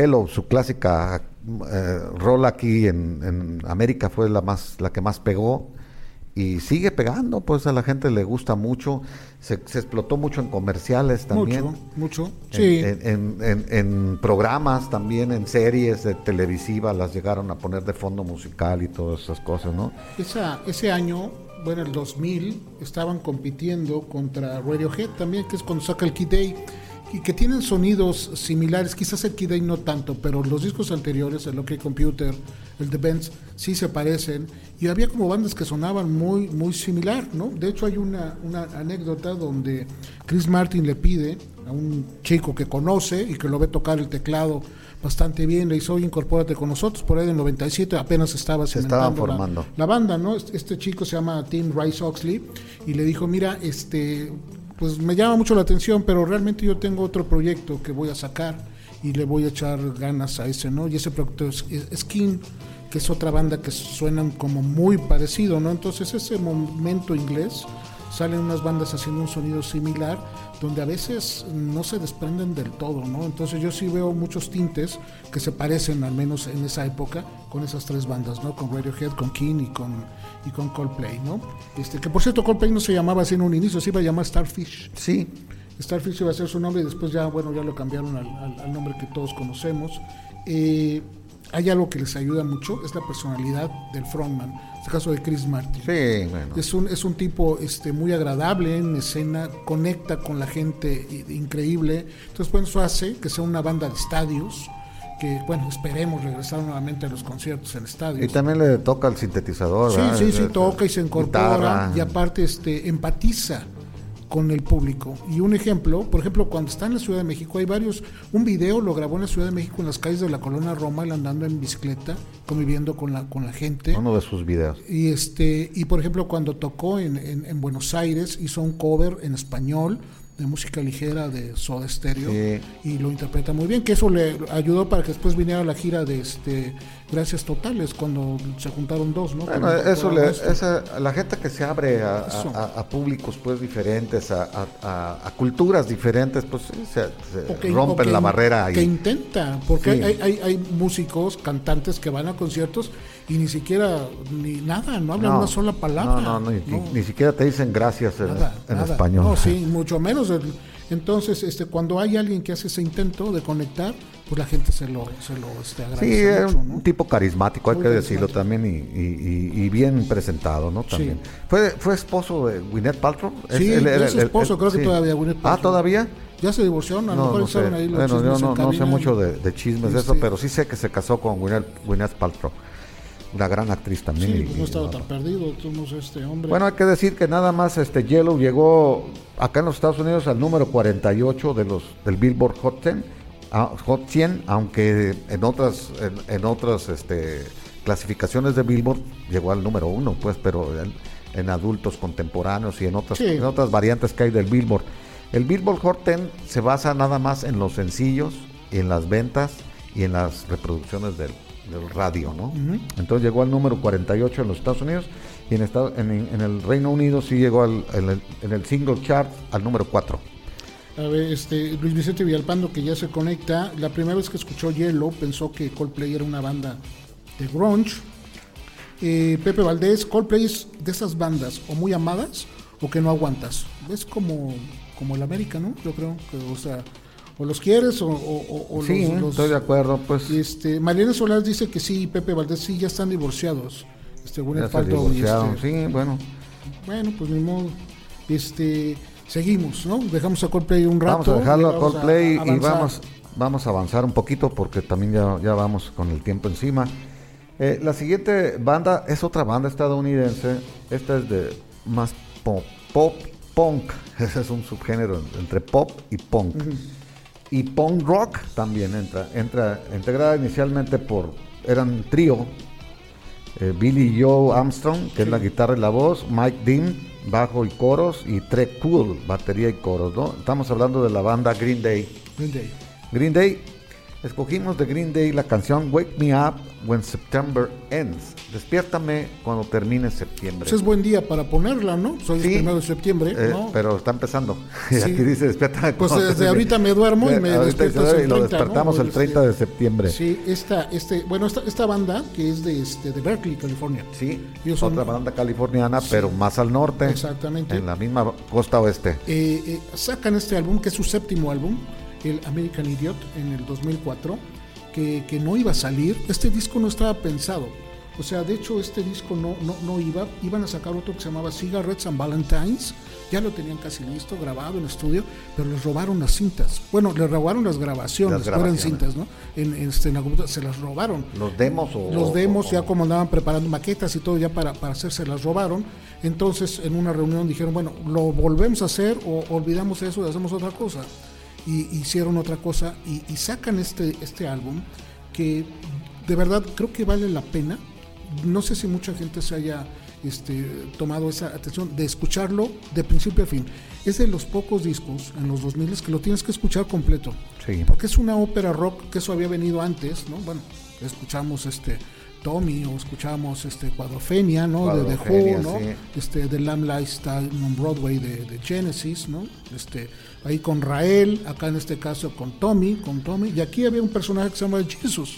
Yellow, su clásica eh, rola aquí en, en América fue la más, la que más pegó y sigue pegando, pues a la gente le gusta mucho, se, se explotó mucho en comerciales también, Mucho, mucho. en, Sí. en- en- en- en programas también, en series de televisiva las llegaron a poner de fondo musical y todas esas cosas, ¿no? Esa, ese año, bueno, el 2000, estaban compitiendo contra Radiohead también, que es cuando saca el Kid Day, y que tienen sonidos similares, quizás el Kid no tanto, pero los discos anteriores, el OK Computer, el The Benz, sí se parecen, y había como bandas que sonaban muy, muy similar, ¿no? De hecho hay una, una anécdota donde Chris Martin le pide a un chico que conoce y que lo ve tocar el teclado bastante bien, le dice, oye, incorpórate con nosotros, por ahí en el 97 apenas estaba Se estaban cimentando la- formando. la banda, ¿no? Este, este chico se llama Tim Rice Oxley y le dijo, mira, este, pues me llama mucho la atención, pero realmente yo tengo otro proyecto que voy a sacar y le voy a echar ganas a ese, ¿no? Y ese proyecto es, Skin, que es otra banda que suenan como muy parecido, ¿no? Entonces ese momento inglés salen unas bandas haciendo un sonido similar donde a veces no se desprenden del todo, ¿no? Entonces yo sí veo muchos tintes que se parecen, al menos en esa época, con esas tres bandas, ¿no? Con Radiohead, con King y con, y con Coldplay, ¿no? Este, que por cierto Coldplay no se llamaba así en un inicio, se iba a llamar Starfish. Sí, Starfish iba a ser su nombre y después ya, bueno, ya lo cambiaron al, al- al nombre que todos conocemos. Eh, hay algo que les ayuda mucho, es la personalidad del frontman, este caso de Chris Martin. sí, bueno. Es un, es un tipo este, muy agradable en escena, conecta con la gente increíble. Entonces, bueno, eso hace que sea una banda de estadios, que, bueno, esperemos regresar nuevamente a los conciertos en estadios. Y también le toca el sintetizador. Sí, ¿verdad? sí, sí, toca y se incorpora guitarra. y aparte este, empatiza con el público. Y un ejemplo, por ejemplo, cuando está en la Ciudad de México, hay varios, un video lo grabó en la Ciudad de México en las calles de la colonia Roma, él andando en bicicleta, conviviendo con la, con la gente. Uno de sus videos. Y este, y por ejemplo, cuando tocó en, en- en Buenos Aires, hizo un cover en español de música ligera de Soda Stereo Sí. y lo interpreta muy bien, que eso le ayudó para que después viniera la gira de este Gracias Totales cuando se juntaron dos, ¿no? Bueno, eso le, esa, la gente que se abre a, a- públicos pues diferentes, a, culturas diferentes, pues se, que- rompen que la barrera Que y intenta, porque Sí. hay, hay, hay músicos, cantantes que van a conciertos y ni siquiera, ni nada, no hablan No, una sola palabra. No, no, no, ni, siquiera te dicen gracias en, Nada, en nada. español. No, sí, mucho menos el, Entonces, este, cuando hay alguien que hace ese intento de conectar, pues la gente se lo, se lo este, Sí, agradece es mucho, un tipo carismático, hay que decirlo también, y, y- y- y bien presentado, ¿no? También. Fue, fue esposo de Gwyneth Paltrow. Sí, él es esposo, creo que todavía, Gwyneth Ah, Paltrow. ¿todavía? Ya se divorciaron, a lo No, mejor no ahí los Bueno, yo chismes no, no sé mucho de, de chismes de eso, pero sí sé que se casó con Gwyneth, Gwyneth Paltrow. Una gran actriz también. Sí, pues no estaba tan perdido, tú no sé, este hombre. Bueno, hay que decir que nada más este Yellow llegó acá en los Estados Unidos al número 48 de los del Billboard Hot 100, ah, Hot 100 aunque en otras en, en otras este, clasificaciones de Billboard llegó al número uno, pues, pero en, en adultos contemporáneos y en otras Sí. en otras variantes que hay del Billboard. El Billboard Hot 10 se basa nada más en los sencillos y en las ventas y en las reproducciones del, del radio, ¿no? Entonces llegó al número 48 en los Estados Unidos y en, Estados- en, en el Reino Unido sí llegó al, en, el, en el single chart al número 4. A ver, este, Luis Vicente Villalpando, que ya se conecta, la primera vez que escuchó Yellow pensó que Coldplay era una banda de grunge. Eh, Pepe Valdés, Coldplay es de esas bandas o muy amadas o que no aguantas. Es como, como el América, ¿no? Yo creo que, o sea, o los quieres o, o- o- sí, los, los- estoy de acuerdo, pues Este, Mariana Solás dice que sí, Pepe Valdés sí, ya están divorciados. Este, ya Gwyneth se Paltrow y divorciaron. este- Sí, bueno, bueno, pues ni modo. Este, seguimos, ¿no? Dejamos a Coldplay un rato. vamos a dejarlo y a Coldplay y avanzar. vamos, vamos a avanzar un poquito porque también ya, ya vamos con el tiempo encima. Eh, la siguiente banda es otra banda estadounidense. Esta es de más pop, pop punk. Ese es un subgénero en- entre pop y punk. Y punk rock también entra. Entra integrada inicialmente por. Eran trío. eh, Billy Joe Armstrong, que es la guitarra y la voz. Mike Dean, bajo y coros. Y Trey Cool, batería y coros. ¿no? Estamos hablando de la banda Green Day. Green Day. Green Day, escogimos de Green Day la canción Wake Me Up When September Ends. Despiértame cuando termine septiembre. Pues es buen día para ponerla, ¿no? Soy Sí. el primero de septiembre, Eh, ¿no? Pero está empezando. Sí. Aquí dice despiértame. Pues desde termine". ahorita me duermo y me se duerme el y lo 30, ¿no? despertamos el Este, 30 de septiembre. Sí, Sí, esta, este, bueno, esta, esta banda que es de, este, de Berkeley, California. Ellos son- otra banda californiana, pero más al norte. Exactamente. En la misma costa oeste. Eh, eh, sacan este álbum, que es su séptimo álbum, el American Idiot, en el 2004, que, que no iba a salir. Este disco no estaba pensado. O sea, de hecho, este disco no, no, no iba. Iban a sacar otro que se llamaba Cigarettes and Valentines. Ya lo tenían casi listo, grabado en estudio, pero les robaron las cintas. Bueno, les robaron las grabaciones, Las no eran cintas, ¿no? En, este, en la computadora se las robaron Los demos o. los demos o- ya como andaban preparando maquetas y todo ya para, para hacerse las robaron entonces en una reunión dijeron bueno lo volvemos a hacer o olvidamos eso y hacemos otra cosa y hicieron otra cosa y, y sacan este este álbum que de verdad creo que vale la pena no sé si mucha gente se haya este, tomado esa atención de escucharlo de principio a fin es de los pocos discos en los 2000 que lo tienes que escuchar completo Sí. porque es una ópera rock que eso había venido antes, ¿no? Bueno, escuchamos este Tommy o escuchamos este Cuadrofenia, ¿no? De The Cuadrofenia, Who, ¿no? sí. Este The Lamb Lifestyle on Broadway de, de Genesis, ¿no? Este ahí con Rael, acá en este caso con Tommy, con Tommy y aquí había un personaje que se llama Jesus.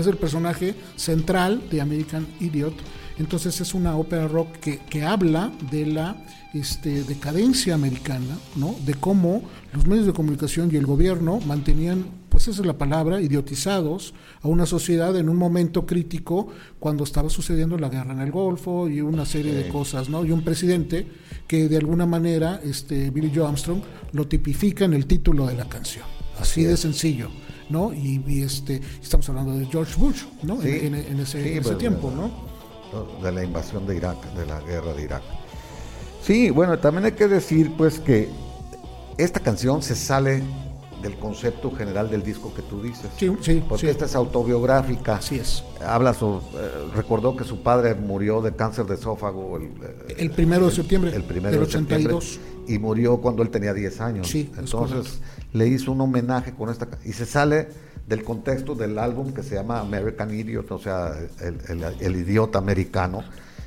Es el personaje central de American Idiot. Entonces es una ópera rock que, que habla de la este, decadencia americana, ¿no? de cómo los medios de comunicación y el gobierno mantenían, pues esa es la palabra, idiotizados a una sociedad en un momento crítico cuando estaba sucediendo la guerra en el Golfo y una serie de cosas, ¿no? Y un presidente que de alguna manera, este, Billy Joe Armstrong, lo tipifica en el título de la canción. Así, de sencillo. ¿No? Y, y, este estamos hablando de George Bush, ¿no? Sí, en, en- en ese, sí, en ese pues, tiempo, bueno, ¿no? De la invasión de Irak, de la guerra de Irak. Sí, bueno, también hay que decir pues que esta canción se sale del concepto general del disco que tú dices. Sí, sí, Porque sí. esta es autobiográfica. Así es. Habla sobre, eh, recordó que su padre murió de cáncer de esófago el, eh, El primero de septiembre el primero del de septiembre, 82. y murió cuando él tenía 10 años. Sí, es Entonces. Le hizo un homenaje con esta y se sale del contexto del álbum que se llama American Idiot, o sea, el idiota americano.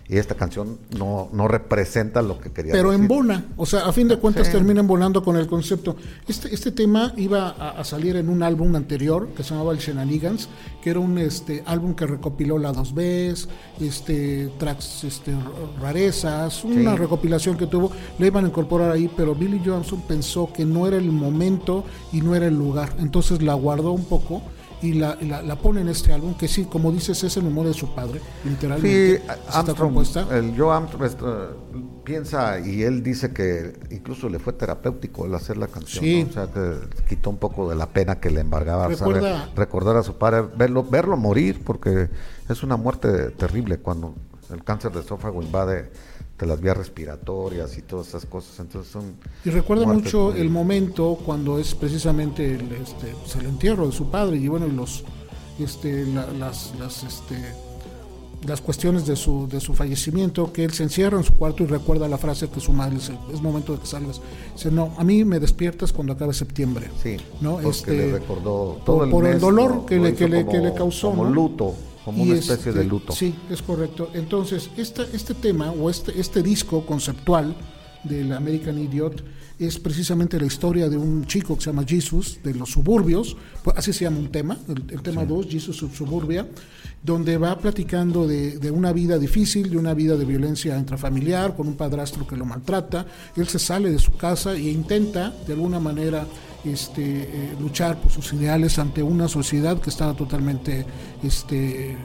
Y esta canción no, no representa lo que quería Pero decir. embona, o sea, a fin de cuentas Sí. termina embonando con el concepto. Este, este tema iba a, a salir en un álbum anterior que se llamaba El Shenanigans, que era un este, álbum que recopiló la 2Bs, este, tracks este, rarezas, una Sí. recopilación que tuvo, le iban a incorporar ahí, pero Billy Johnson pensó que no era el momento y no era el lugar, entonces la guardó un poco. Y la, y la, la pone en este álbum, que sí, como dices, es en memoria de su padre, literalmente. Sí, está Armstrong, compuesta. el Joe Armstrong eh, piensa y él dice que incluso le fue terapéutico el hacer la canción, Sí. ¿no? o sea que quitó un poco de la pena que le embargaba Recuerda- saber- recordar a su padre, verlo, verlo morir, porque es una muerte terrible cuando el cáncer de esófago invade de las vías respiratorias y todas esas cosas, entonces son Y recuerda mucho muy- el momento cuando es precisamente el, este, pues, el entierro de su padre y bueno, los, este, la- las, las, este, las cuestiones de su, de su fallecimiento, que él se encierra en su cuarto y recuerda la frase que su madre dice, es momento de que salgas. Dice, no, a mí me despiertas cuando acabe septiembre. Sí, ¿no? porque Este, le recordó por- todo el por el dolor lo- que lo le- que le- que le causó, como ¿no? luto, como una especie de luto. Sí, es correcto. Entonces, esta, este tema o este, este disco conceptual del American Idiot es precisamente la historia de un chico que se llama Jesus, de los suburbios, pues así se llama un tema, el, el tema 2, Jesus sub- Suburbia, donde va platicando de, de una vida difícil, de una vida de violencia intrafamiliar, con un padrastro que lo maltrata. Él se sale de su casa e intenta, de alguna manera, este, eh, luchar por sus ideales ante una sociedad que estaba totalmente este,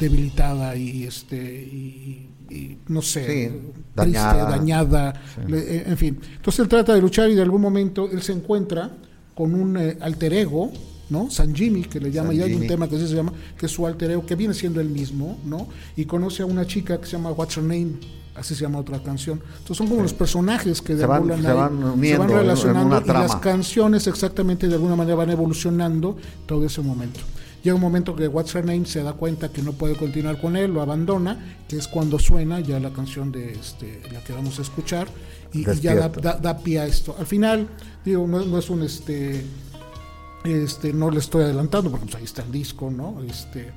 debilitada y, este, y, y, no sé, Sí, triste, dañada. dañada, le- eh, en fin. Entonces él trata de luchar y de algún momento él se encuentra con un eh, alter ego, ¿no? San Jimmy, que le llama, San y hay un tema que así se llama, que es su alter ego, que viene siendo él mismo, ¿no? Y conoce a una chica que se llama What's Her Name, así se llama otra canción. Entonces son como los personajes que Se van- se ahí, van uniendo en- en relacionando y las canciones exactamente de alguna manera van evolucionando todo ese momento. Llega un momento que What's Her Name se da cuenta que no puede continuar con él, lo abandona, que es cuando suena ya la canción de este, la que vamos a escuchar, y, y ya da, da- da pie a esto. Al final, digo, no, no es un este este no le estoy adelantando porque pues, ahí está el disco, ¿no? Este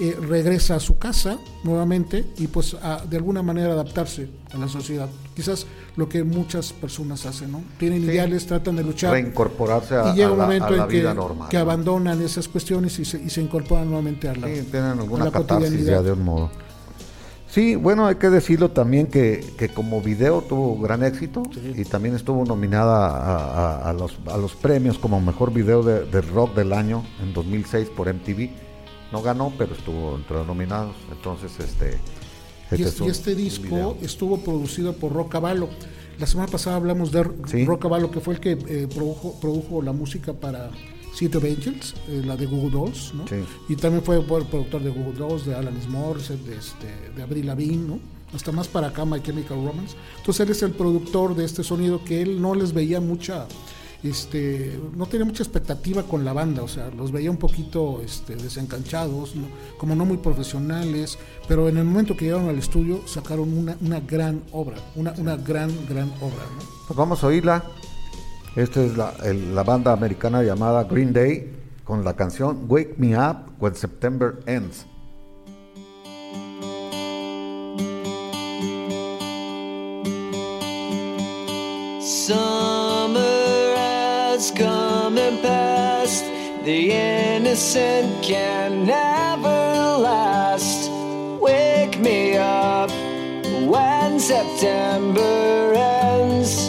eh, regresa a su casa nuevamente y pues a, de alguna manera adaptarse a la sociedad. Quizás lo que muchas personas hacen, ¿no? Tienen Sí. ideales, tratan de luchar reincorporarse a, y llega a un la, momento a la en que, vida normal. que abandonan esas cuestiones y se, y se incorporan nuevamente a la, Sí, tienen a alguna la catarsis cotidianidad. ya de un modo. Sí, bueno, hay que decirlo también que, que como video tuvo gran éxito y también estuvo nominada a, a- a los, a los premios como mejor video de, de rock del año en 2006 por MTV. No ganó, pero estuvo entre los nominados. Entonces, este. Y, este es- es y este disco video. estuvo producido por Rocavallo. La semana pasada hablamos de Sí. Rocavallo, que fue el que eh, produjo, produjo la música para City of Angels, eh, la de Google Dolls, ¿no? Sí. Y también fue por- productor de Google Dolls, de Alanis Morissette, de, este, de Avril Lavigne, ¿no? Hasta más para acá, My Chemical Romance. Entonces él es el productor de este sonido que él no les veía mucha, este, no tenía mucha expectativa con la banda, o sea, los veía un poquito este, desencanchados, ¿no? como no muy profesionales, pero en el momento que llegaron al estudio sacaron una, una gran obra, una, una gran, gran obra. ¿no? Pues vamos a oírla. Esta es la, el- la banda americana llamada Green Day con la canción Wake Me Up When September Ends. Summer has come and passed. The innocent can never last. Wake me up when September ends.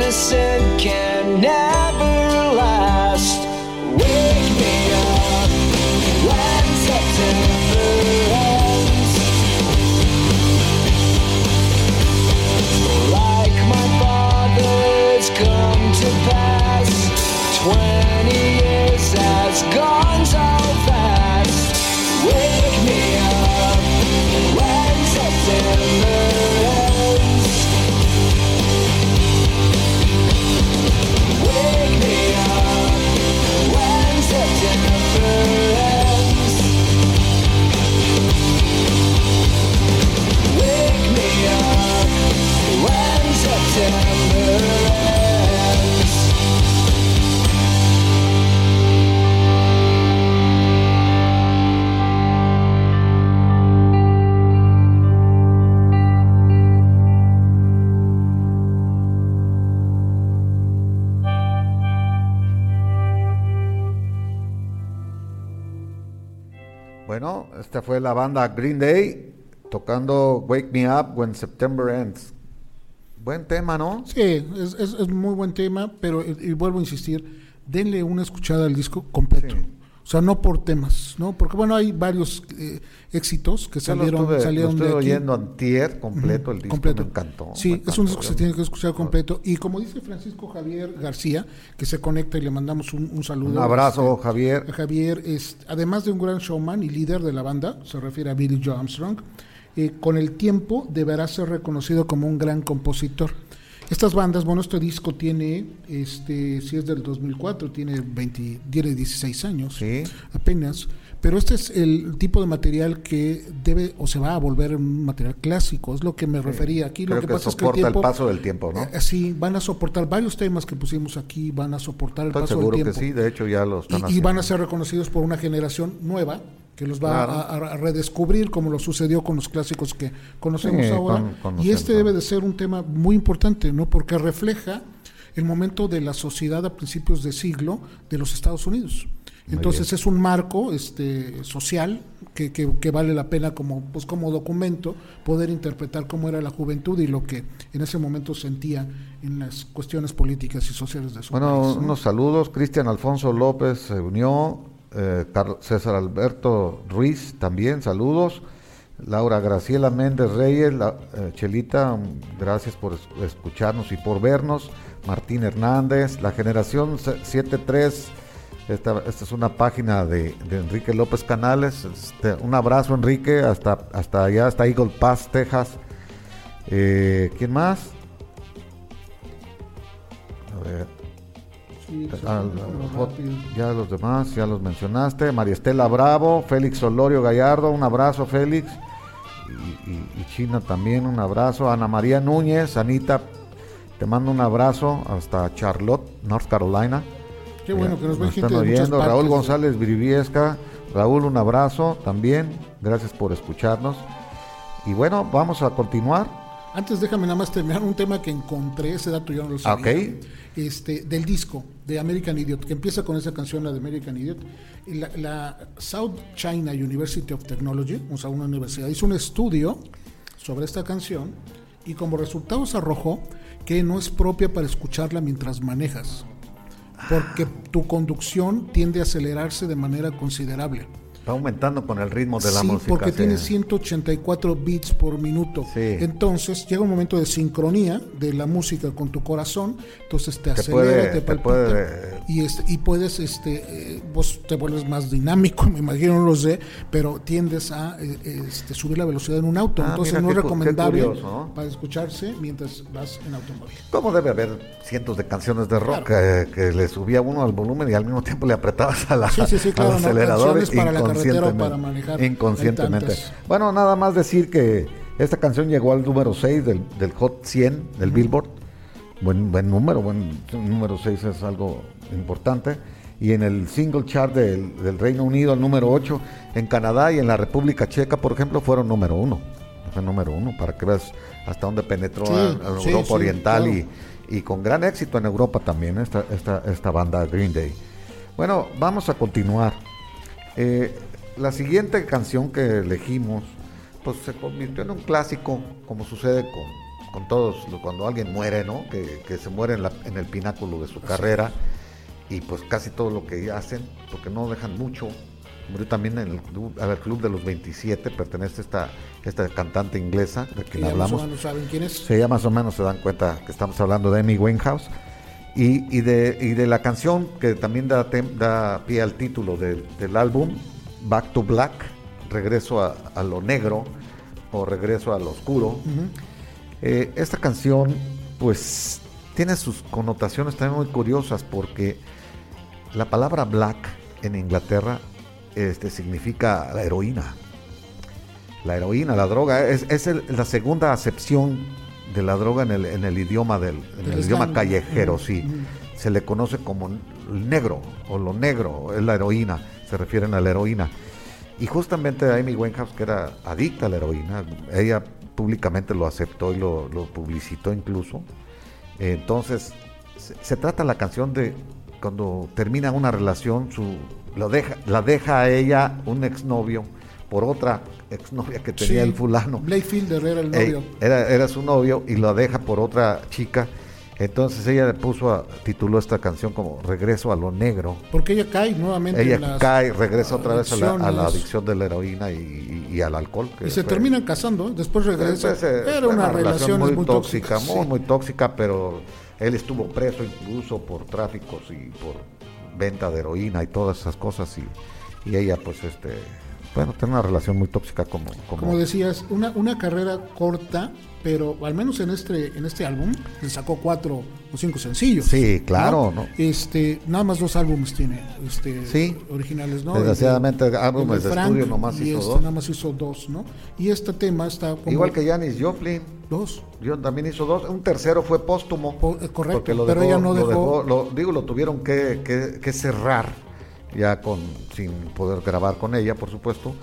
Innocent can never last. Wake me up when September ends. Like my father's come to pass. Twenty years has gone esta fue la banda Green Day tocando Wake Me Up When September Ends. Buen tema, ¿no? Sí, es, es, es muy buen tema, pero y, y vuelvo a insistir, denle una escuchada al disco completo. Sí. O sea, no por temas, ¿no? Porque bueno, hay varios eh, éxitos que salieron, salieron de aquí. oyendo antier completo, el disco completo. me encantó. Sí, me es un disco que se tiene que escuchar completo. Y como dice Francisco Javier García, que se conecta y le mandamos un, un saludo. Un abrazo, Este, Javier. Javier es, además de un gran showman y líder de la banda, se refiere a Billy Joe Armstrong, eh, con el tiempo deberá ser reconocido como un gran compositor. Estas bandas, bueno, este disco tiene, este, si es del 2004, tiene, 20, tiene 16 años Sí. apenas. Pero este es el tipo de material que debe o se va a volver un material clásico, es lo que me refería aquí. Creo lo que, que pasa es que el soporta el tiempo, paso del tiempo, ¿no? eh, sí, van a soportar varios temas que pusimos aquí, van a soportar el Estoy paso seguro del que tiempo. sí, de hecho ya lo están Y, van a ser reconocidos por una generación nueva que los va Claro. a, a redescubrir como lo sucedió con los clásicos que conocemos Sí, ahora. con- conocemos y este debe de ser un tema muy importante, ¿no? Porque refleja el momento de la sociedad a principios de siglo de los Estados Unidos. Entonces es un marco este, social que, que- que vale la pena como, pues, como documento poder interpretar cómo era la juventud y lo que en ese momento sentía en las cuestiones políticas y sociales de su Bueno, país. ¿no? unos saludos. Cristian Alfonso López se unió. eh, César Alberto Ruiz también, saludos. Laura Graciela Méndez Reyes, la- eh, Chelita, gracias por es- escucharnos y por vernos. Martín Hernández, la generación se- 73. Esta, esta es una página de, de Enrique López Canales. Este, un abrazo, Enrique, hasta, hasta allá, hasta Eagle Pass, Texas. Eh, ¿Quién más? A ver. Sí, Ah, ya los demás, ya los mencionaste. María Estela Bravo, Félix Solorio Gallardo, un abrazo, Félix. Y, y- y China también, un abrazo. Ana María Núñez, Anita, te mando un abrazo hasta Charlotte, North Carolina. Qué bueno que nos ven están gente de muchas oyendo. Raúl partes. González Viriviesca, Raúl, un abrazo también. Gracias por escucharnos. Y bueno, vamos a continuar. Antes déjame nada más terminar un tema que encontré, ese dato yo no lo sabía. Ok. Este, del disco de American Idiot, que empieza con esa canción, la de American Idiot. La South China University of Technology, o sea, una universidad, hizo un estudio sobre esta canción y como resultado se arrojó que no es propia para escucharla mientras manejas, porque tu conducción tiende a acelerarse de manera considerable. Va aumentando con el ritmo de la sí, música. porque sí. tiene 184 beats por minuto. Sí. Entonces llega un momento de sincronía de la música con tu corazón, entonces te Te acelera, puede- te te palpita puede- y este y puedes este eh, vos te vuelves más dinámico, me imagino, no lo sé, pero tiendes a eh, este, subir la velocidad en un auto, Ah, entonces mira, no es recomendable curioso, ¿no? para escucharse mientras vas en automóvil. ¿Cómo debe haber cientos de canciones de rock que, que le subía uno al volumen y al mismo tiempo le apretabas a la, Sí, sí, sí, claro, al ¿no? acelerador Canciones inconscientemente. para manejar. Hay Inconscientemente. tantas. Bueno, nada más decir que esta canción llegó al número 6 del, del Hot 100 del Billboard. Buen, buen número, buen número 6 es algo importante. Y en el single chart del, del Reino Unido, el número 8, en Canadá y en la República Checa, por ejemplo, fueron número 1. Fue número 1, para que veas hasta dónde penetró Sí, a- a sí, Europa sí, Oriental claro. y, y con gran éxito en Europa también, esta, esta, esta banda Green Day. Bueno, vamos a continuar. Eh, la siguiente canción que elegimos, pues se convirtió en un clásico, como sucede con, con todos, cuando alguien muere, ¿no? Que, que se muere en, la- en el pináculo de su carrera y pues casi todo lo que hacen, porque no dejan mucho. Murió también en el club, de los 27, pertenece a esta, esta cantante inglesa de quien ya más o hablamos. menos saben quién es. Sí, ya más o menos se dan cuenta que estamos hablando de Amy Winehouse. Y, y de, y de la canción que también da, tem- da pie al título del- del álbum, Back to Black, Regreso a, a lo negro o Regreso a lo oscuro. Eh, esta canción, pues, tiene sus connotaciones también muy curiosas porque la palabra black en Inglaterra este, significa la heroína. La heroína, la droga, es, es el- la segunda acepción de la droga en el, en el idioma del en el idioma callejero, sí. Se le conoce como el negro o lo negro, es la heroína, se refieren a la heroína. Y justamente Amy Winehouse, que era adicta a la heroína, ella públicamente lo aceptó y lo, lo publicitó incluso. Entonces, se, se trata la canción de cuando termina una relación, su, lo deja, la deja a ella un exnovio por otra exnovia que tenía Sí, el fulano. Blake Fielder era el novio. era, era su novio y lo deja por otra chica. Entonces ella le puso a, tituló esta canción como Regreso a lo negro. porque ella cae nuevamente en Ella las cae, regresa otra vez a la, a la adicciones. adicción de la heroína y, y- y al alcohol. que Y se fue- terminan casando, ¿eh? después regresa. pues, eh, Era una relación muy, muy tóxica, tóxica. muy, sí. muy tóxica, pero él estuvo preso incluso por tráficos y por venta de heroína y todas esas cosas y, y ella pues este bueno tiene una relación muy tóxica como como, Como decías, una, una carrera corta, pero al menos en este, en este álbum le sacó cuatro o cinco sencillos. Sí, claro, ¿no? Este, nada más dos álbumes tiene, este, Sí. originales, ¿no? Desgraciadamente, El álbumes el de estudio nomás y hizo este dos. nada más hizo dos, ¿no? Y este tema está como igual que Janis Joplin dos. yo también hizo dos un tercero fue póstumo Po- eh, correcto, porque lo pero dejó- ella no lo dejó- lo- digo lo tuvieron que, que- que cerrar ya con sin poder grabar con ella por supuesto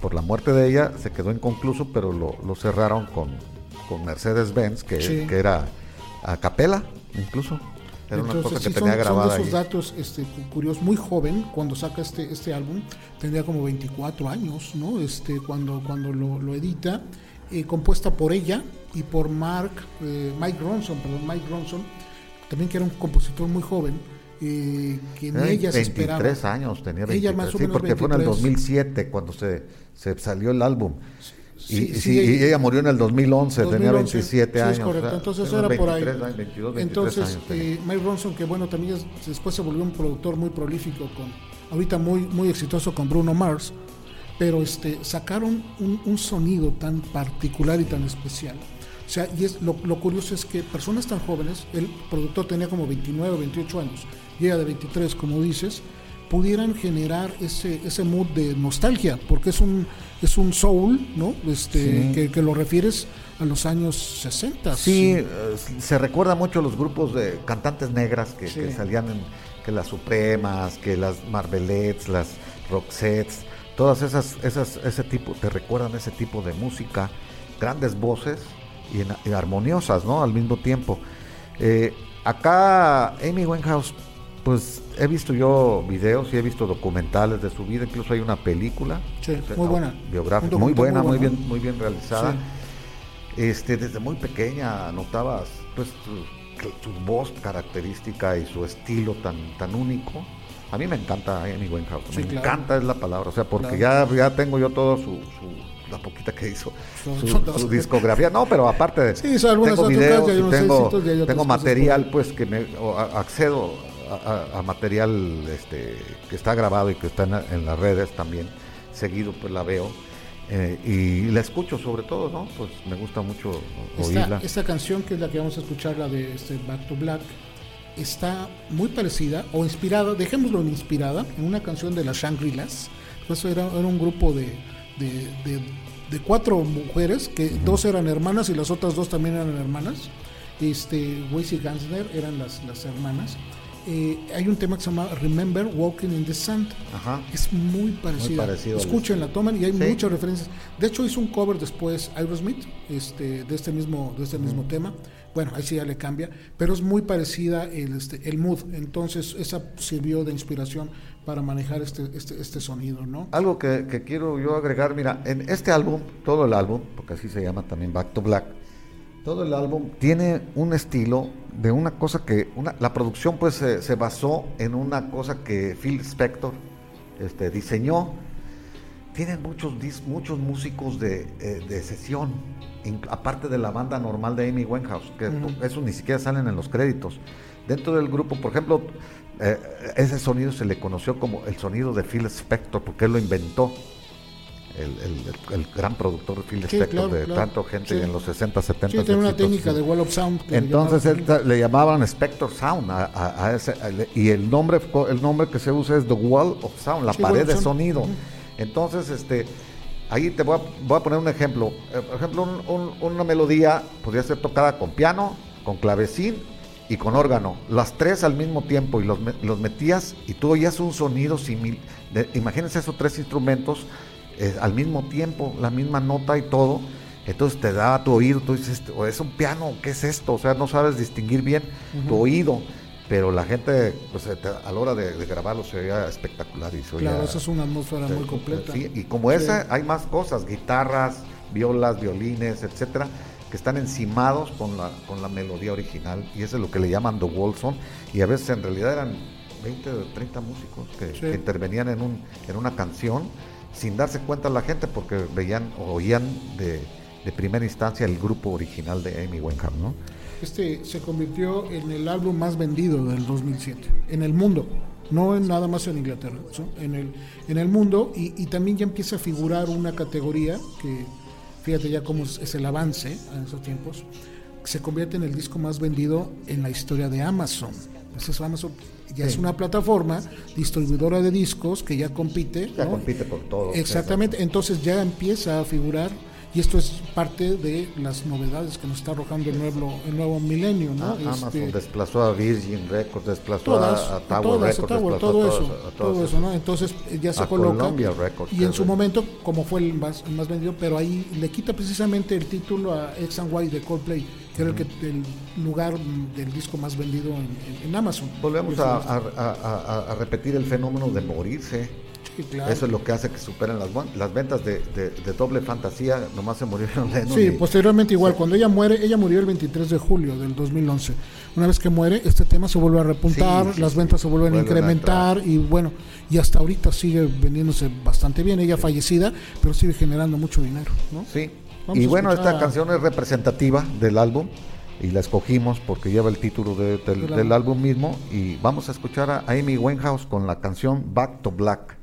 por la muerte de ella se quedó inconcluso pero lo, lo cerraron con, con Mercedes Benz que, Sí. que era a capela incluso era una cosa que sí, tenía son, son grabada de esos ahí. datos este, cu- curiosos. Muy joven, cuando saca este, este álbum, tendría como 24 años, ¿no? Este, cuando, cuando lo, lo edita, eh, compuesta por ella y por Mark, eh, Mike Ronson, perdón, Mike Ronson, también que era un compositor muy joven, eh, que ni Era ella se esperaba. 23 años tenía 23, Ella más o sí, menos porque fue en el 23. 2007 cuando se, se salió el álbum. Sí, y, sí, ella- y ella murió en el 2011, tenía 2011, 27 sí, años. Es correcto, o sea, entonces era por ahí. 23 años, 22, 23 entonces, años eh, Mike Ronson, que bueno, también es- después se volvió un productor muy prolífico, con ahorita muy, muy exitoso con Bruno Mars, pero este, sacaron un, un sonido tan particular y tan especial. O sea, y es, lo, lo curioso es que personas tan jóvenes, el productor tenía como 29 o 28 años, ella de 23, como dices, pudieran generar ese, ese mood de nostalgia, porque es un, es un soul, ¿no? Este, Sí. que, que lo refieres a los años 60. Sí, eh, se recuerda mucho los grupos de cantantes negras que, Sí. que salían en que las Supremas, que las Marvelettes, las Roxettes, todas esas, esas, ese tipo, te recuerdan ese tipo de música, grandes voces y, en- y armoniosas, ¿no? Al mismo tiempo. Eh, acá Amy Winehouse, pues he visto yo videos y he visto documentales de su vida, incluso hay una película. Sí, o sea, muy buena. Biográfica, muy buena, muy muy bueno. bien, muy bien realizada. Sí. Este, desde muy pequeña notabas pues su, su voz característica y su estilo tan, tan único. A mí me encanta Amy Winehouse, Sí, me claro. encanta es la palabra, o sea, porque Claro. ya, ya tengo yo todo su, su- la poquita que hizo, su, discografía. No, pero aparte de Sí, son algunas tengo videos y tengo, y hay tengo material pues que me o accedo a, a- a material este que está grabado y que está en las redes también seguido pues la veo eh, y la escucho sobre todo, ¿no? Pues me gusta mucho Esta, oírla. esta canción, que es la que vamos a escuchar, la de este Back to Black, está muy parecida o inspirada, dejémoslo en inspirada, en una canción de las Shangri-Las. Pues era, era un grupo de, de, de- de cuatro mujeres, que dos eran hermanas y las otras dos también eran hermanas. Este, Weiss y Gansner eran las, las hermanas. Eh, hay un tema que se llama Remember Walking in the Sand. Ajá. Es muy parecido. parecido al- Escúchenla, toman y hay Sí. muchas referencias. De hecho, hizo un cover después Aerosmith este, de este mismo, de este mismo tema. Bueno, ahí sí ya le cambia, pero es muy parecida el, este, el mood. Entonces, esa sirvió de inspiración para manejar este, este, este sonido, ¿no? Algo que, quiero yo agregar, mira, en este álbum, todo el álbum, porque así se llama también Back to Black, Todo el álbum tiene un estilo de una cosa que una, la producción pues se, basó en una cosa que Phil Spector este, diseñó. Tienen muchos muchos músicos de, eh, de sesión, in- aparte de la banda normal de Amy Winehouse, que eso ni siquiera salen en los créditos. Dentro del grupo, por ejemplo, eh, ese sonido se le conoció como el sonido de Phil Spector, porque él lo inventó. El, el- el gran productor Phil Sí, Spector claro, de claro. tanto gente Sí. en los 60, 70. Sí, tiene una técnica de Wall of Sound. que le Entonces él llamaban. ta- le llamaban Spector Sound a, a- a ese, a- y el nombre el nombre que se usa es The Wall of Sound, la Sí, pared de Sound. sonido. Entonces, este, ahí te voy a, voy a poner un ejemplo. Eh, por ejemplo, un- un- una melodía podría ser tocada con piano, con clavecín y con órgano, las tres al mismo tiempo y los, los metías y tú oías un sonido similar. Imagínense esos tres instrumentos eh, al mismo tiempo, la misma nota y todo. Entonces te da tu oído, tú dices, o es un piano, ¿qué es esto? O sea, no sabes distinguir bien tu oído, pero la gente, pues eh, a la hora de, de grabarlo se oía espectacular y se oía- Claro, esa es una atmósfera muy completa. Sí, y como Sí. esa hay más cosas, guitarras, violas, violines, etcétera, que están encimados con la, con la melodía original y eso es lo que le llaman The Wall Song y a veces en realidad eran 20 o 30 músicos que, Sí. que intervenían en, un, en una canción sin darse cuenta la gente porque veían o oían de, de primera instancia el grupo original de Amy Winehouse, ¿no? Este se convirtió en el álbum más vendido del 2007 en el mundo, no en nada más en Inglaterra, en el en el mundo y, y también ya empieza a figurar una categoría que fíjate ya cómo es, es el avance en esos tiempos, se convierte en el disco más vendido en la historia de Amazon. Eso Amazon ya es una plataforma distribuidora de discos que ya compite, Ya ¿no? compite por todo. Exactamente, entonces ya empieza a figurar y esto es parte de las novedades que nos está arrojando el nuevo, el nuevo milenio, ¿no? Ah, Amazon Este, desplazó a Virgin Records, desplazó todas, a, Tower Records, todo a eso, a todo eso, ¿no? Entonces eh, ya se A coloca Columbia Records, y en su es- momento, como fue el más, el más vendido, pero ahí le quita precisamente el título a X and Y de Coldplay, que era el, que, el lugar del disco más vendido en, en- en Amazon. Volvemos a, a- a- a- a repetir el fenómeno de morirse. Sí, claro. Eso es lo que hace que superen las, ventas de, de- de doble fantasía. Nomás se murieron Lennon Sí, y- posteriormente igual, cuando ella muere, ella murió el 23 de julio del 2011. Una vez que muere, este tema se vuelve a repuntar, Sí, las ventas se vuelven a Vuelven a incrementar y bueno, y hasta ahorita sigue vendiéndose bastante bien. Ella fallecida, pero sigue generando mucho dinero, ¿no? Sí. Vamos y bueno, escuchar esta canción es representativa del álbum y la escogimos porque lleva el título de- del, Del álbum mismo y vamos a escuchar a Amy Winehouse con la canción Back to Black.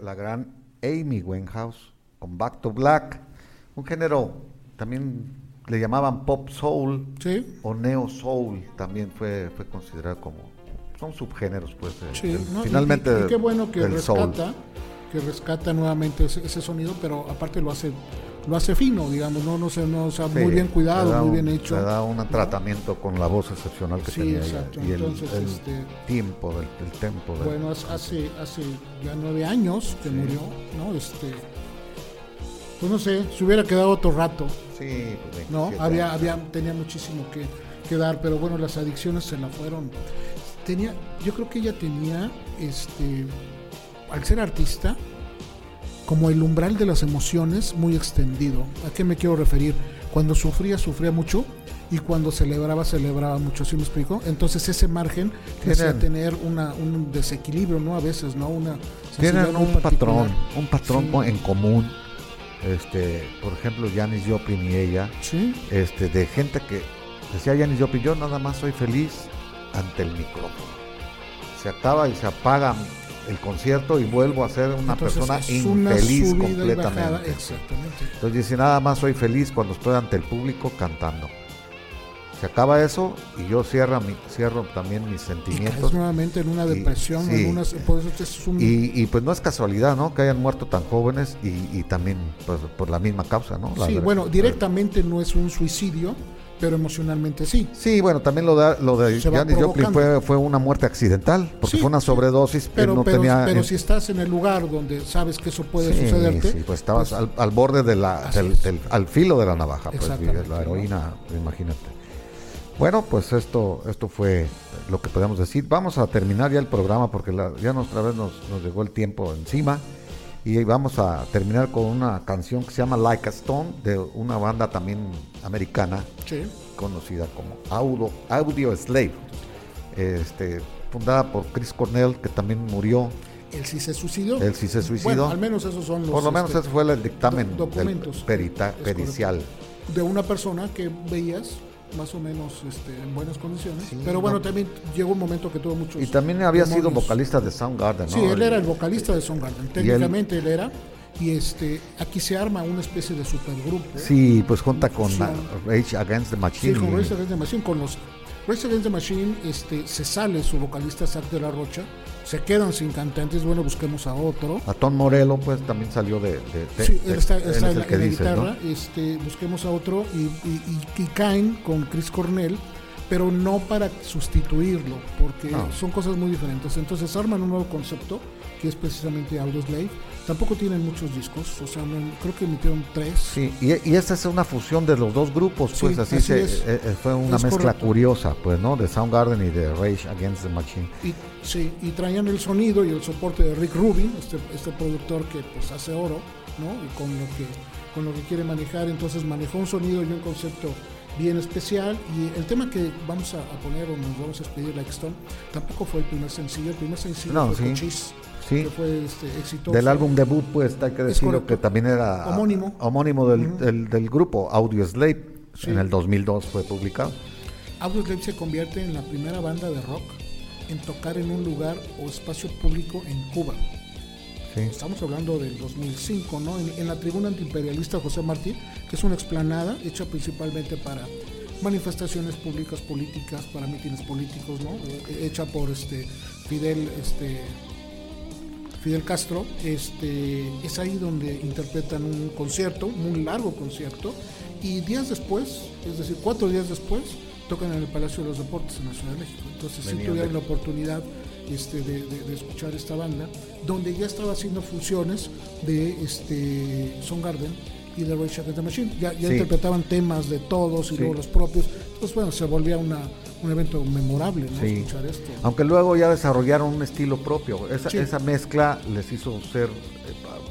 La gran Amy Winehouse con Back to Black, un género también le llamaban pop soul Sí. o neo soul, también fue, fue considerado como, son subgéneros pues, Sí, ¿no? Finalmente y, y qué bueno que soul. rescata, que rescata nuevamente ese, ese sonido, pero aparte lo hace, lo hace fino, digamos, no, no sé, no, o sea, Sí, muy bien cuidado, da muy bien hecho. Le da un tratamiento con la voz excepcional que Sí, tenía exacto, y el, entonces, el este, tiempo, del, el tempo. del- Bueno, hace- hace, ya nueve años que murió, ¿no? Este, pues no sé, se hubiera quedado otro rato, sí, pues, ¿no? 27 Había, había, tenía muchísimo que, que dar, pero bueno, las adicciones se la fueron. Tenía, yo creo que ella tenía, este, al ser artista, como el umbral de las emociones muy extendido. ¿A qué me quiero referir? Cuando sufría, sufría mucho y cuando celebraba, celebraba mucho. ¿Sí me explico? Entonces ese margen que hacía tener una, un desequilibrio, ¿no? A veces, ¿no? Una Tienen un patrón, un patrón Sí. en común. Este, por ejemplo, Janis Joplin y ella, Sí, este, de gente que decía Janis Joplin, yo nada más soy feliz ante el micrófono. Se acaba y se apaga el concierto y vuelvo a ser una entonces persona una infeliz y completamente. bajada, exactamente. Entonces dice, nada más soy feliz cuando estoy ante el público cantando. Se acaba eso y yo cierro, mi, cierro también mis Y sentimientos. caes nuevamente en una Y- depresión, sí. en unas, por eso es un... Y, y, pues no es casualidad, ¿no? Que hayan muerto tan jóvenes y, y también pues, por la misma causa, ¿no? La sí, bueno, directamente no es un suicidio, pero emocionalmente sí. Sí, bueno, también lo de, lo de Janis Joplin fue, fue una muerte accidental, porque Sí, fue una sobredosis, Pero, no pero, tenía... pero si estás en el lugar donde sabes que eso puede sí, sucederte, sí, pues estabas pues, al, al borde de la, del, al filo de la navaja, pues la heroína, imagínate. Bueno, pues esto, esto fue lo que podemos decir. Vamos a terminar ya el programa porque la- ya otra vez nos, nos llegó el tiempo encima. Y vamos a terminar con una canción que se llama Like a Stone, de una banda también americana, sí. conocida como Audio, Audio Slave, este, fundada por Chris Cornell, que también murió. él sí se suicidó. Él sí se suicidó. Bueno, al menos esos son los Por lo menos este, ese fue el dictamen do- del documentos. perita- Es pericial. de una persona que veías más o menos este, en buenas condiciones. Sí, pero bueno, no. también llegó un momento que tuvo muchos. Y también había sido vocalista de Soundgarden, ¿no? Sí, él era el vocalista de Soundgarden. Y él- Técnicamente él era. Y este, aquí se arma una especie de supergrupo. Sí, pues junta con. Rage Against the Sí, Machine. con y- Rage Against the Machine, con los Rage Against the Machine, este, se sale su vocalista Zack de la Rocha, se quedan sin cantantes, bueno, busquemos a otro. A Tom Morello, pues también salió de. de- de- Sí, él está, es en, el la, que en la dice, ¿no? guitarra, este, busquemos a otro y, y- y- y caen con Chris Cornell, pero no para sustituirlo, porque No. son cosas muy diferentes. Entonces arman un nuevo concepto, que es precisamente Audioslave. Tampoco tienen muchos discos, o sea, no- creo que emitieron tres. Sí, y, y esta es una fusión de los dos grupos, pues Sí, así, así se, es. eh, eh, fue una Es mezcla correcto. curiosa, pues, ¿no? De Soundgarden y de Rage Against the Machine. Y, sí, y traían el sonido y el soporte de Rick Rubin, este, este productor que pues hace oro, ¿no? Y con lo que con lo que quiere manejar, entonces manejó un sonido y un concepto bien especial y el tema que vamos a, a poner o nos vamos a despedir Like Stone tampoco fue el primer sencillo, el primer sencillo No, fue sí. Cochise, Sí. que fue este, exitoso. Del álbum debut, pues, hay que decirlo que también era Homónimo. homónimo del, del, del grupo Audio Slave. Sí. En el 2002 fue publicado. Audioslave se convierte en la primera banda de rock en tocar en un lugar o espacio público en Cuba. Sí. Estamos hablando del 2005, ¿no? En, en la tribuna antiimperialista José Martí, que es una explanada hecha principalmente para manifestaciones públicas políticas, para mítines políticos, ¿no? Eh, hecha por este Fidel, este Fidel Castro, este, es ahí donde interpretan un concierto, un largo concierto, y días después, es decir, cuatro días después, tocan en el Palacio de los Deportes en la Ciudad de México. Entonces sí Venían tuvieron de- la oportunidad este, de, de- de escuchar esta banda, donde ya estaba haciendo funciones de este, Garden y de Rage Against the Machine. Ya, ya Sí. interpretaban temas de todos y Sí. luego los propios. Entonces, bueno, se volvía una, un evento memorable, ¿no? Sí. Escuchar esto. Aunque luego ya desarrollaron un estilo propio. Esa, Sí. esa mezcla les hizo ser, eh,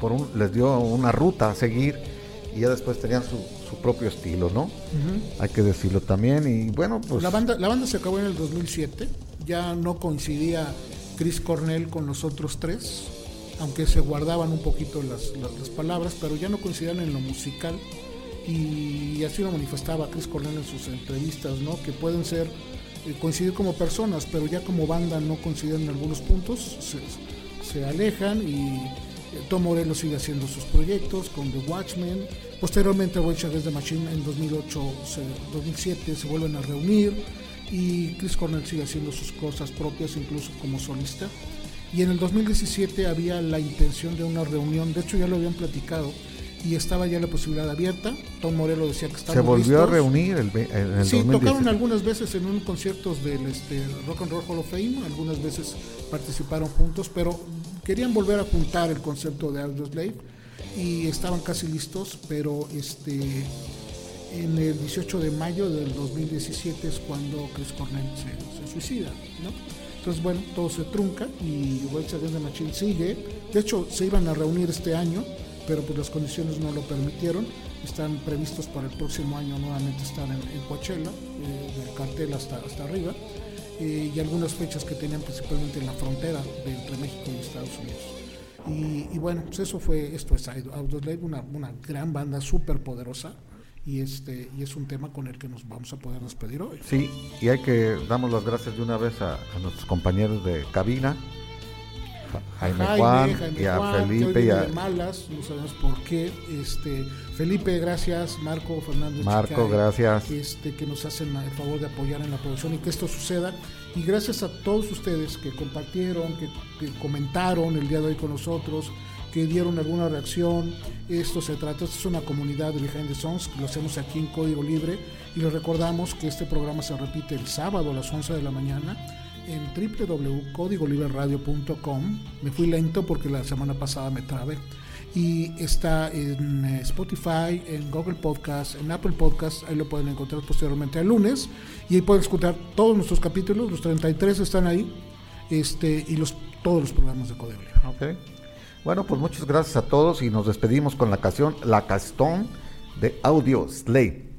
por un, les dio una ruta a seguir y ya después tenían su, su propio estilo, ¿no? Hay que decirlo también. Y bueno, pues. La banda, la banda se acabó en el 2007, ya no coincidía Chris Cornell con los otros tres, aunque se guardaban un poquito las, las- las palabras, pero ya no coincidían en lo musical y así lo manifestaba Chris Cornell en sus entrevistas, ¿no? que pueden ser coincidir como personas, pero ya como banda no coinciden en algunos puntos, se, alejan y, Eh, Tom Morello sigue haciendo sus proyectos con The Watchmen. Posteriormente, Rage Against the Machine en 2008, se- 2007 se vuelven a reunir y Chris Cornell sigue haciendo sus cosas propias, incluso como solista. Y en el 2017 había la intención de una reunión, de hecho ya lo habían platicado y estaba ya la posibilidad abierta. Tom Morello decía que estaba Se volvió a reunir el, en el Sí, 2017. tocaron algunas veces en un conciertos del este, Rock and Roll Hall of Fame, algunas veces participaron juntos, pero querían volver a juntar el concepto de Audioslave y estaban casi listos, pero este en el 18 de mayo del 2017 es cuando Chris Cornell se, se suicida, ¿no? Entonces, bueno, todo se trunca y Rage Against the Machine sigue. De hecho, se iban a reunir este año, pero pues las condiciones no lo permitieron. Están previstos para el próximo año nuevamente estar en, en Coachella, eh, del cartel hasta, hasta arriba, eh, y algunas fechas que tenían principalmente en la frontera entre México y Estados Unidos. Y, bueno, pues eso fue, esto es Audioslave, una, una gran banda súper poderosa, y, este, y es un tema con el que nos vamos a poder despedir hoy. Sí, y hay que damos las gracias de una vez a nuestros compañeros de cabina, Ja- Jaime, Juan Jaime y a Juan, que hoy Felipe y a malas, no sabemos por qué. Este, Felipe, gracias. Marco Fernández. Marco, Chicay, gracias. Este, que nos hacen el favor de apoyar en la producción y que esto suceda. Y gracias a todos ustedes que compartieron, que, que comentaron el día de hoy con nosotros, que dieron alguna reacción. Esto se trata, esto es una comunidad de Behind the Songs, que lo hacemos aquí en Código Libre. Y les recordamos que este programa se repite el sábado a las 11 de la mañana en www.códigoliberradio.com. Me fui lento porque la semana pasada me trabé. Y está en eh, Spotify, en Google Podcast, en Apple Podcast. Ahí lo pueden encontrar posteriormente el lunes. Y ahí pueden escuchar todos nuestros capítulos. Los 33 están ahí. Este, y los, todos los programas de Código Libre. Bueno, pues muchas gracias a todos y nos despedimos con la canción La Castón de Audio Slave.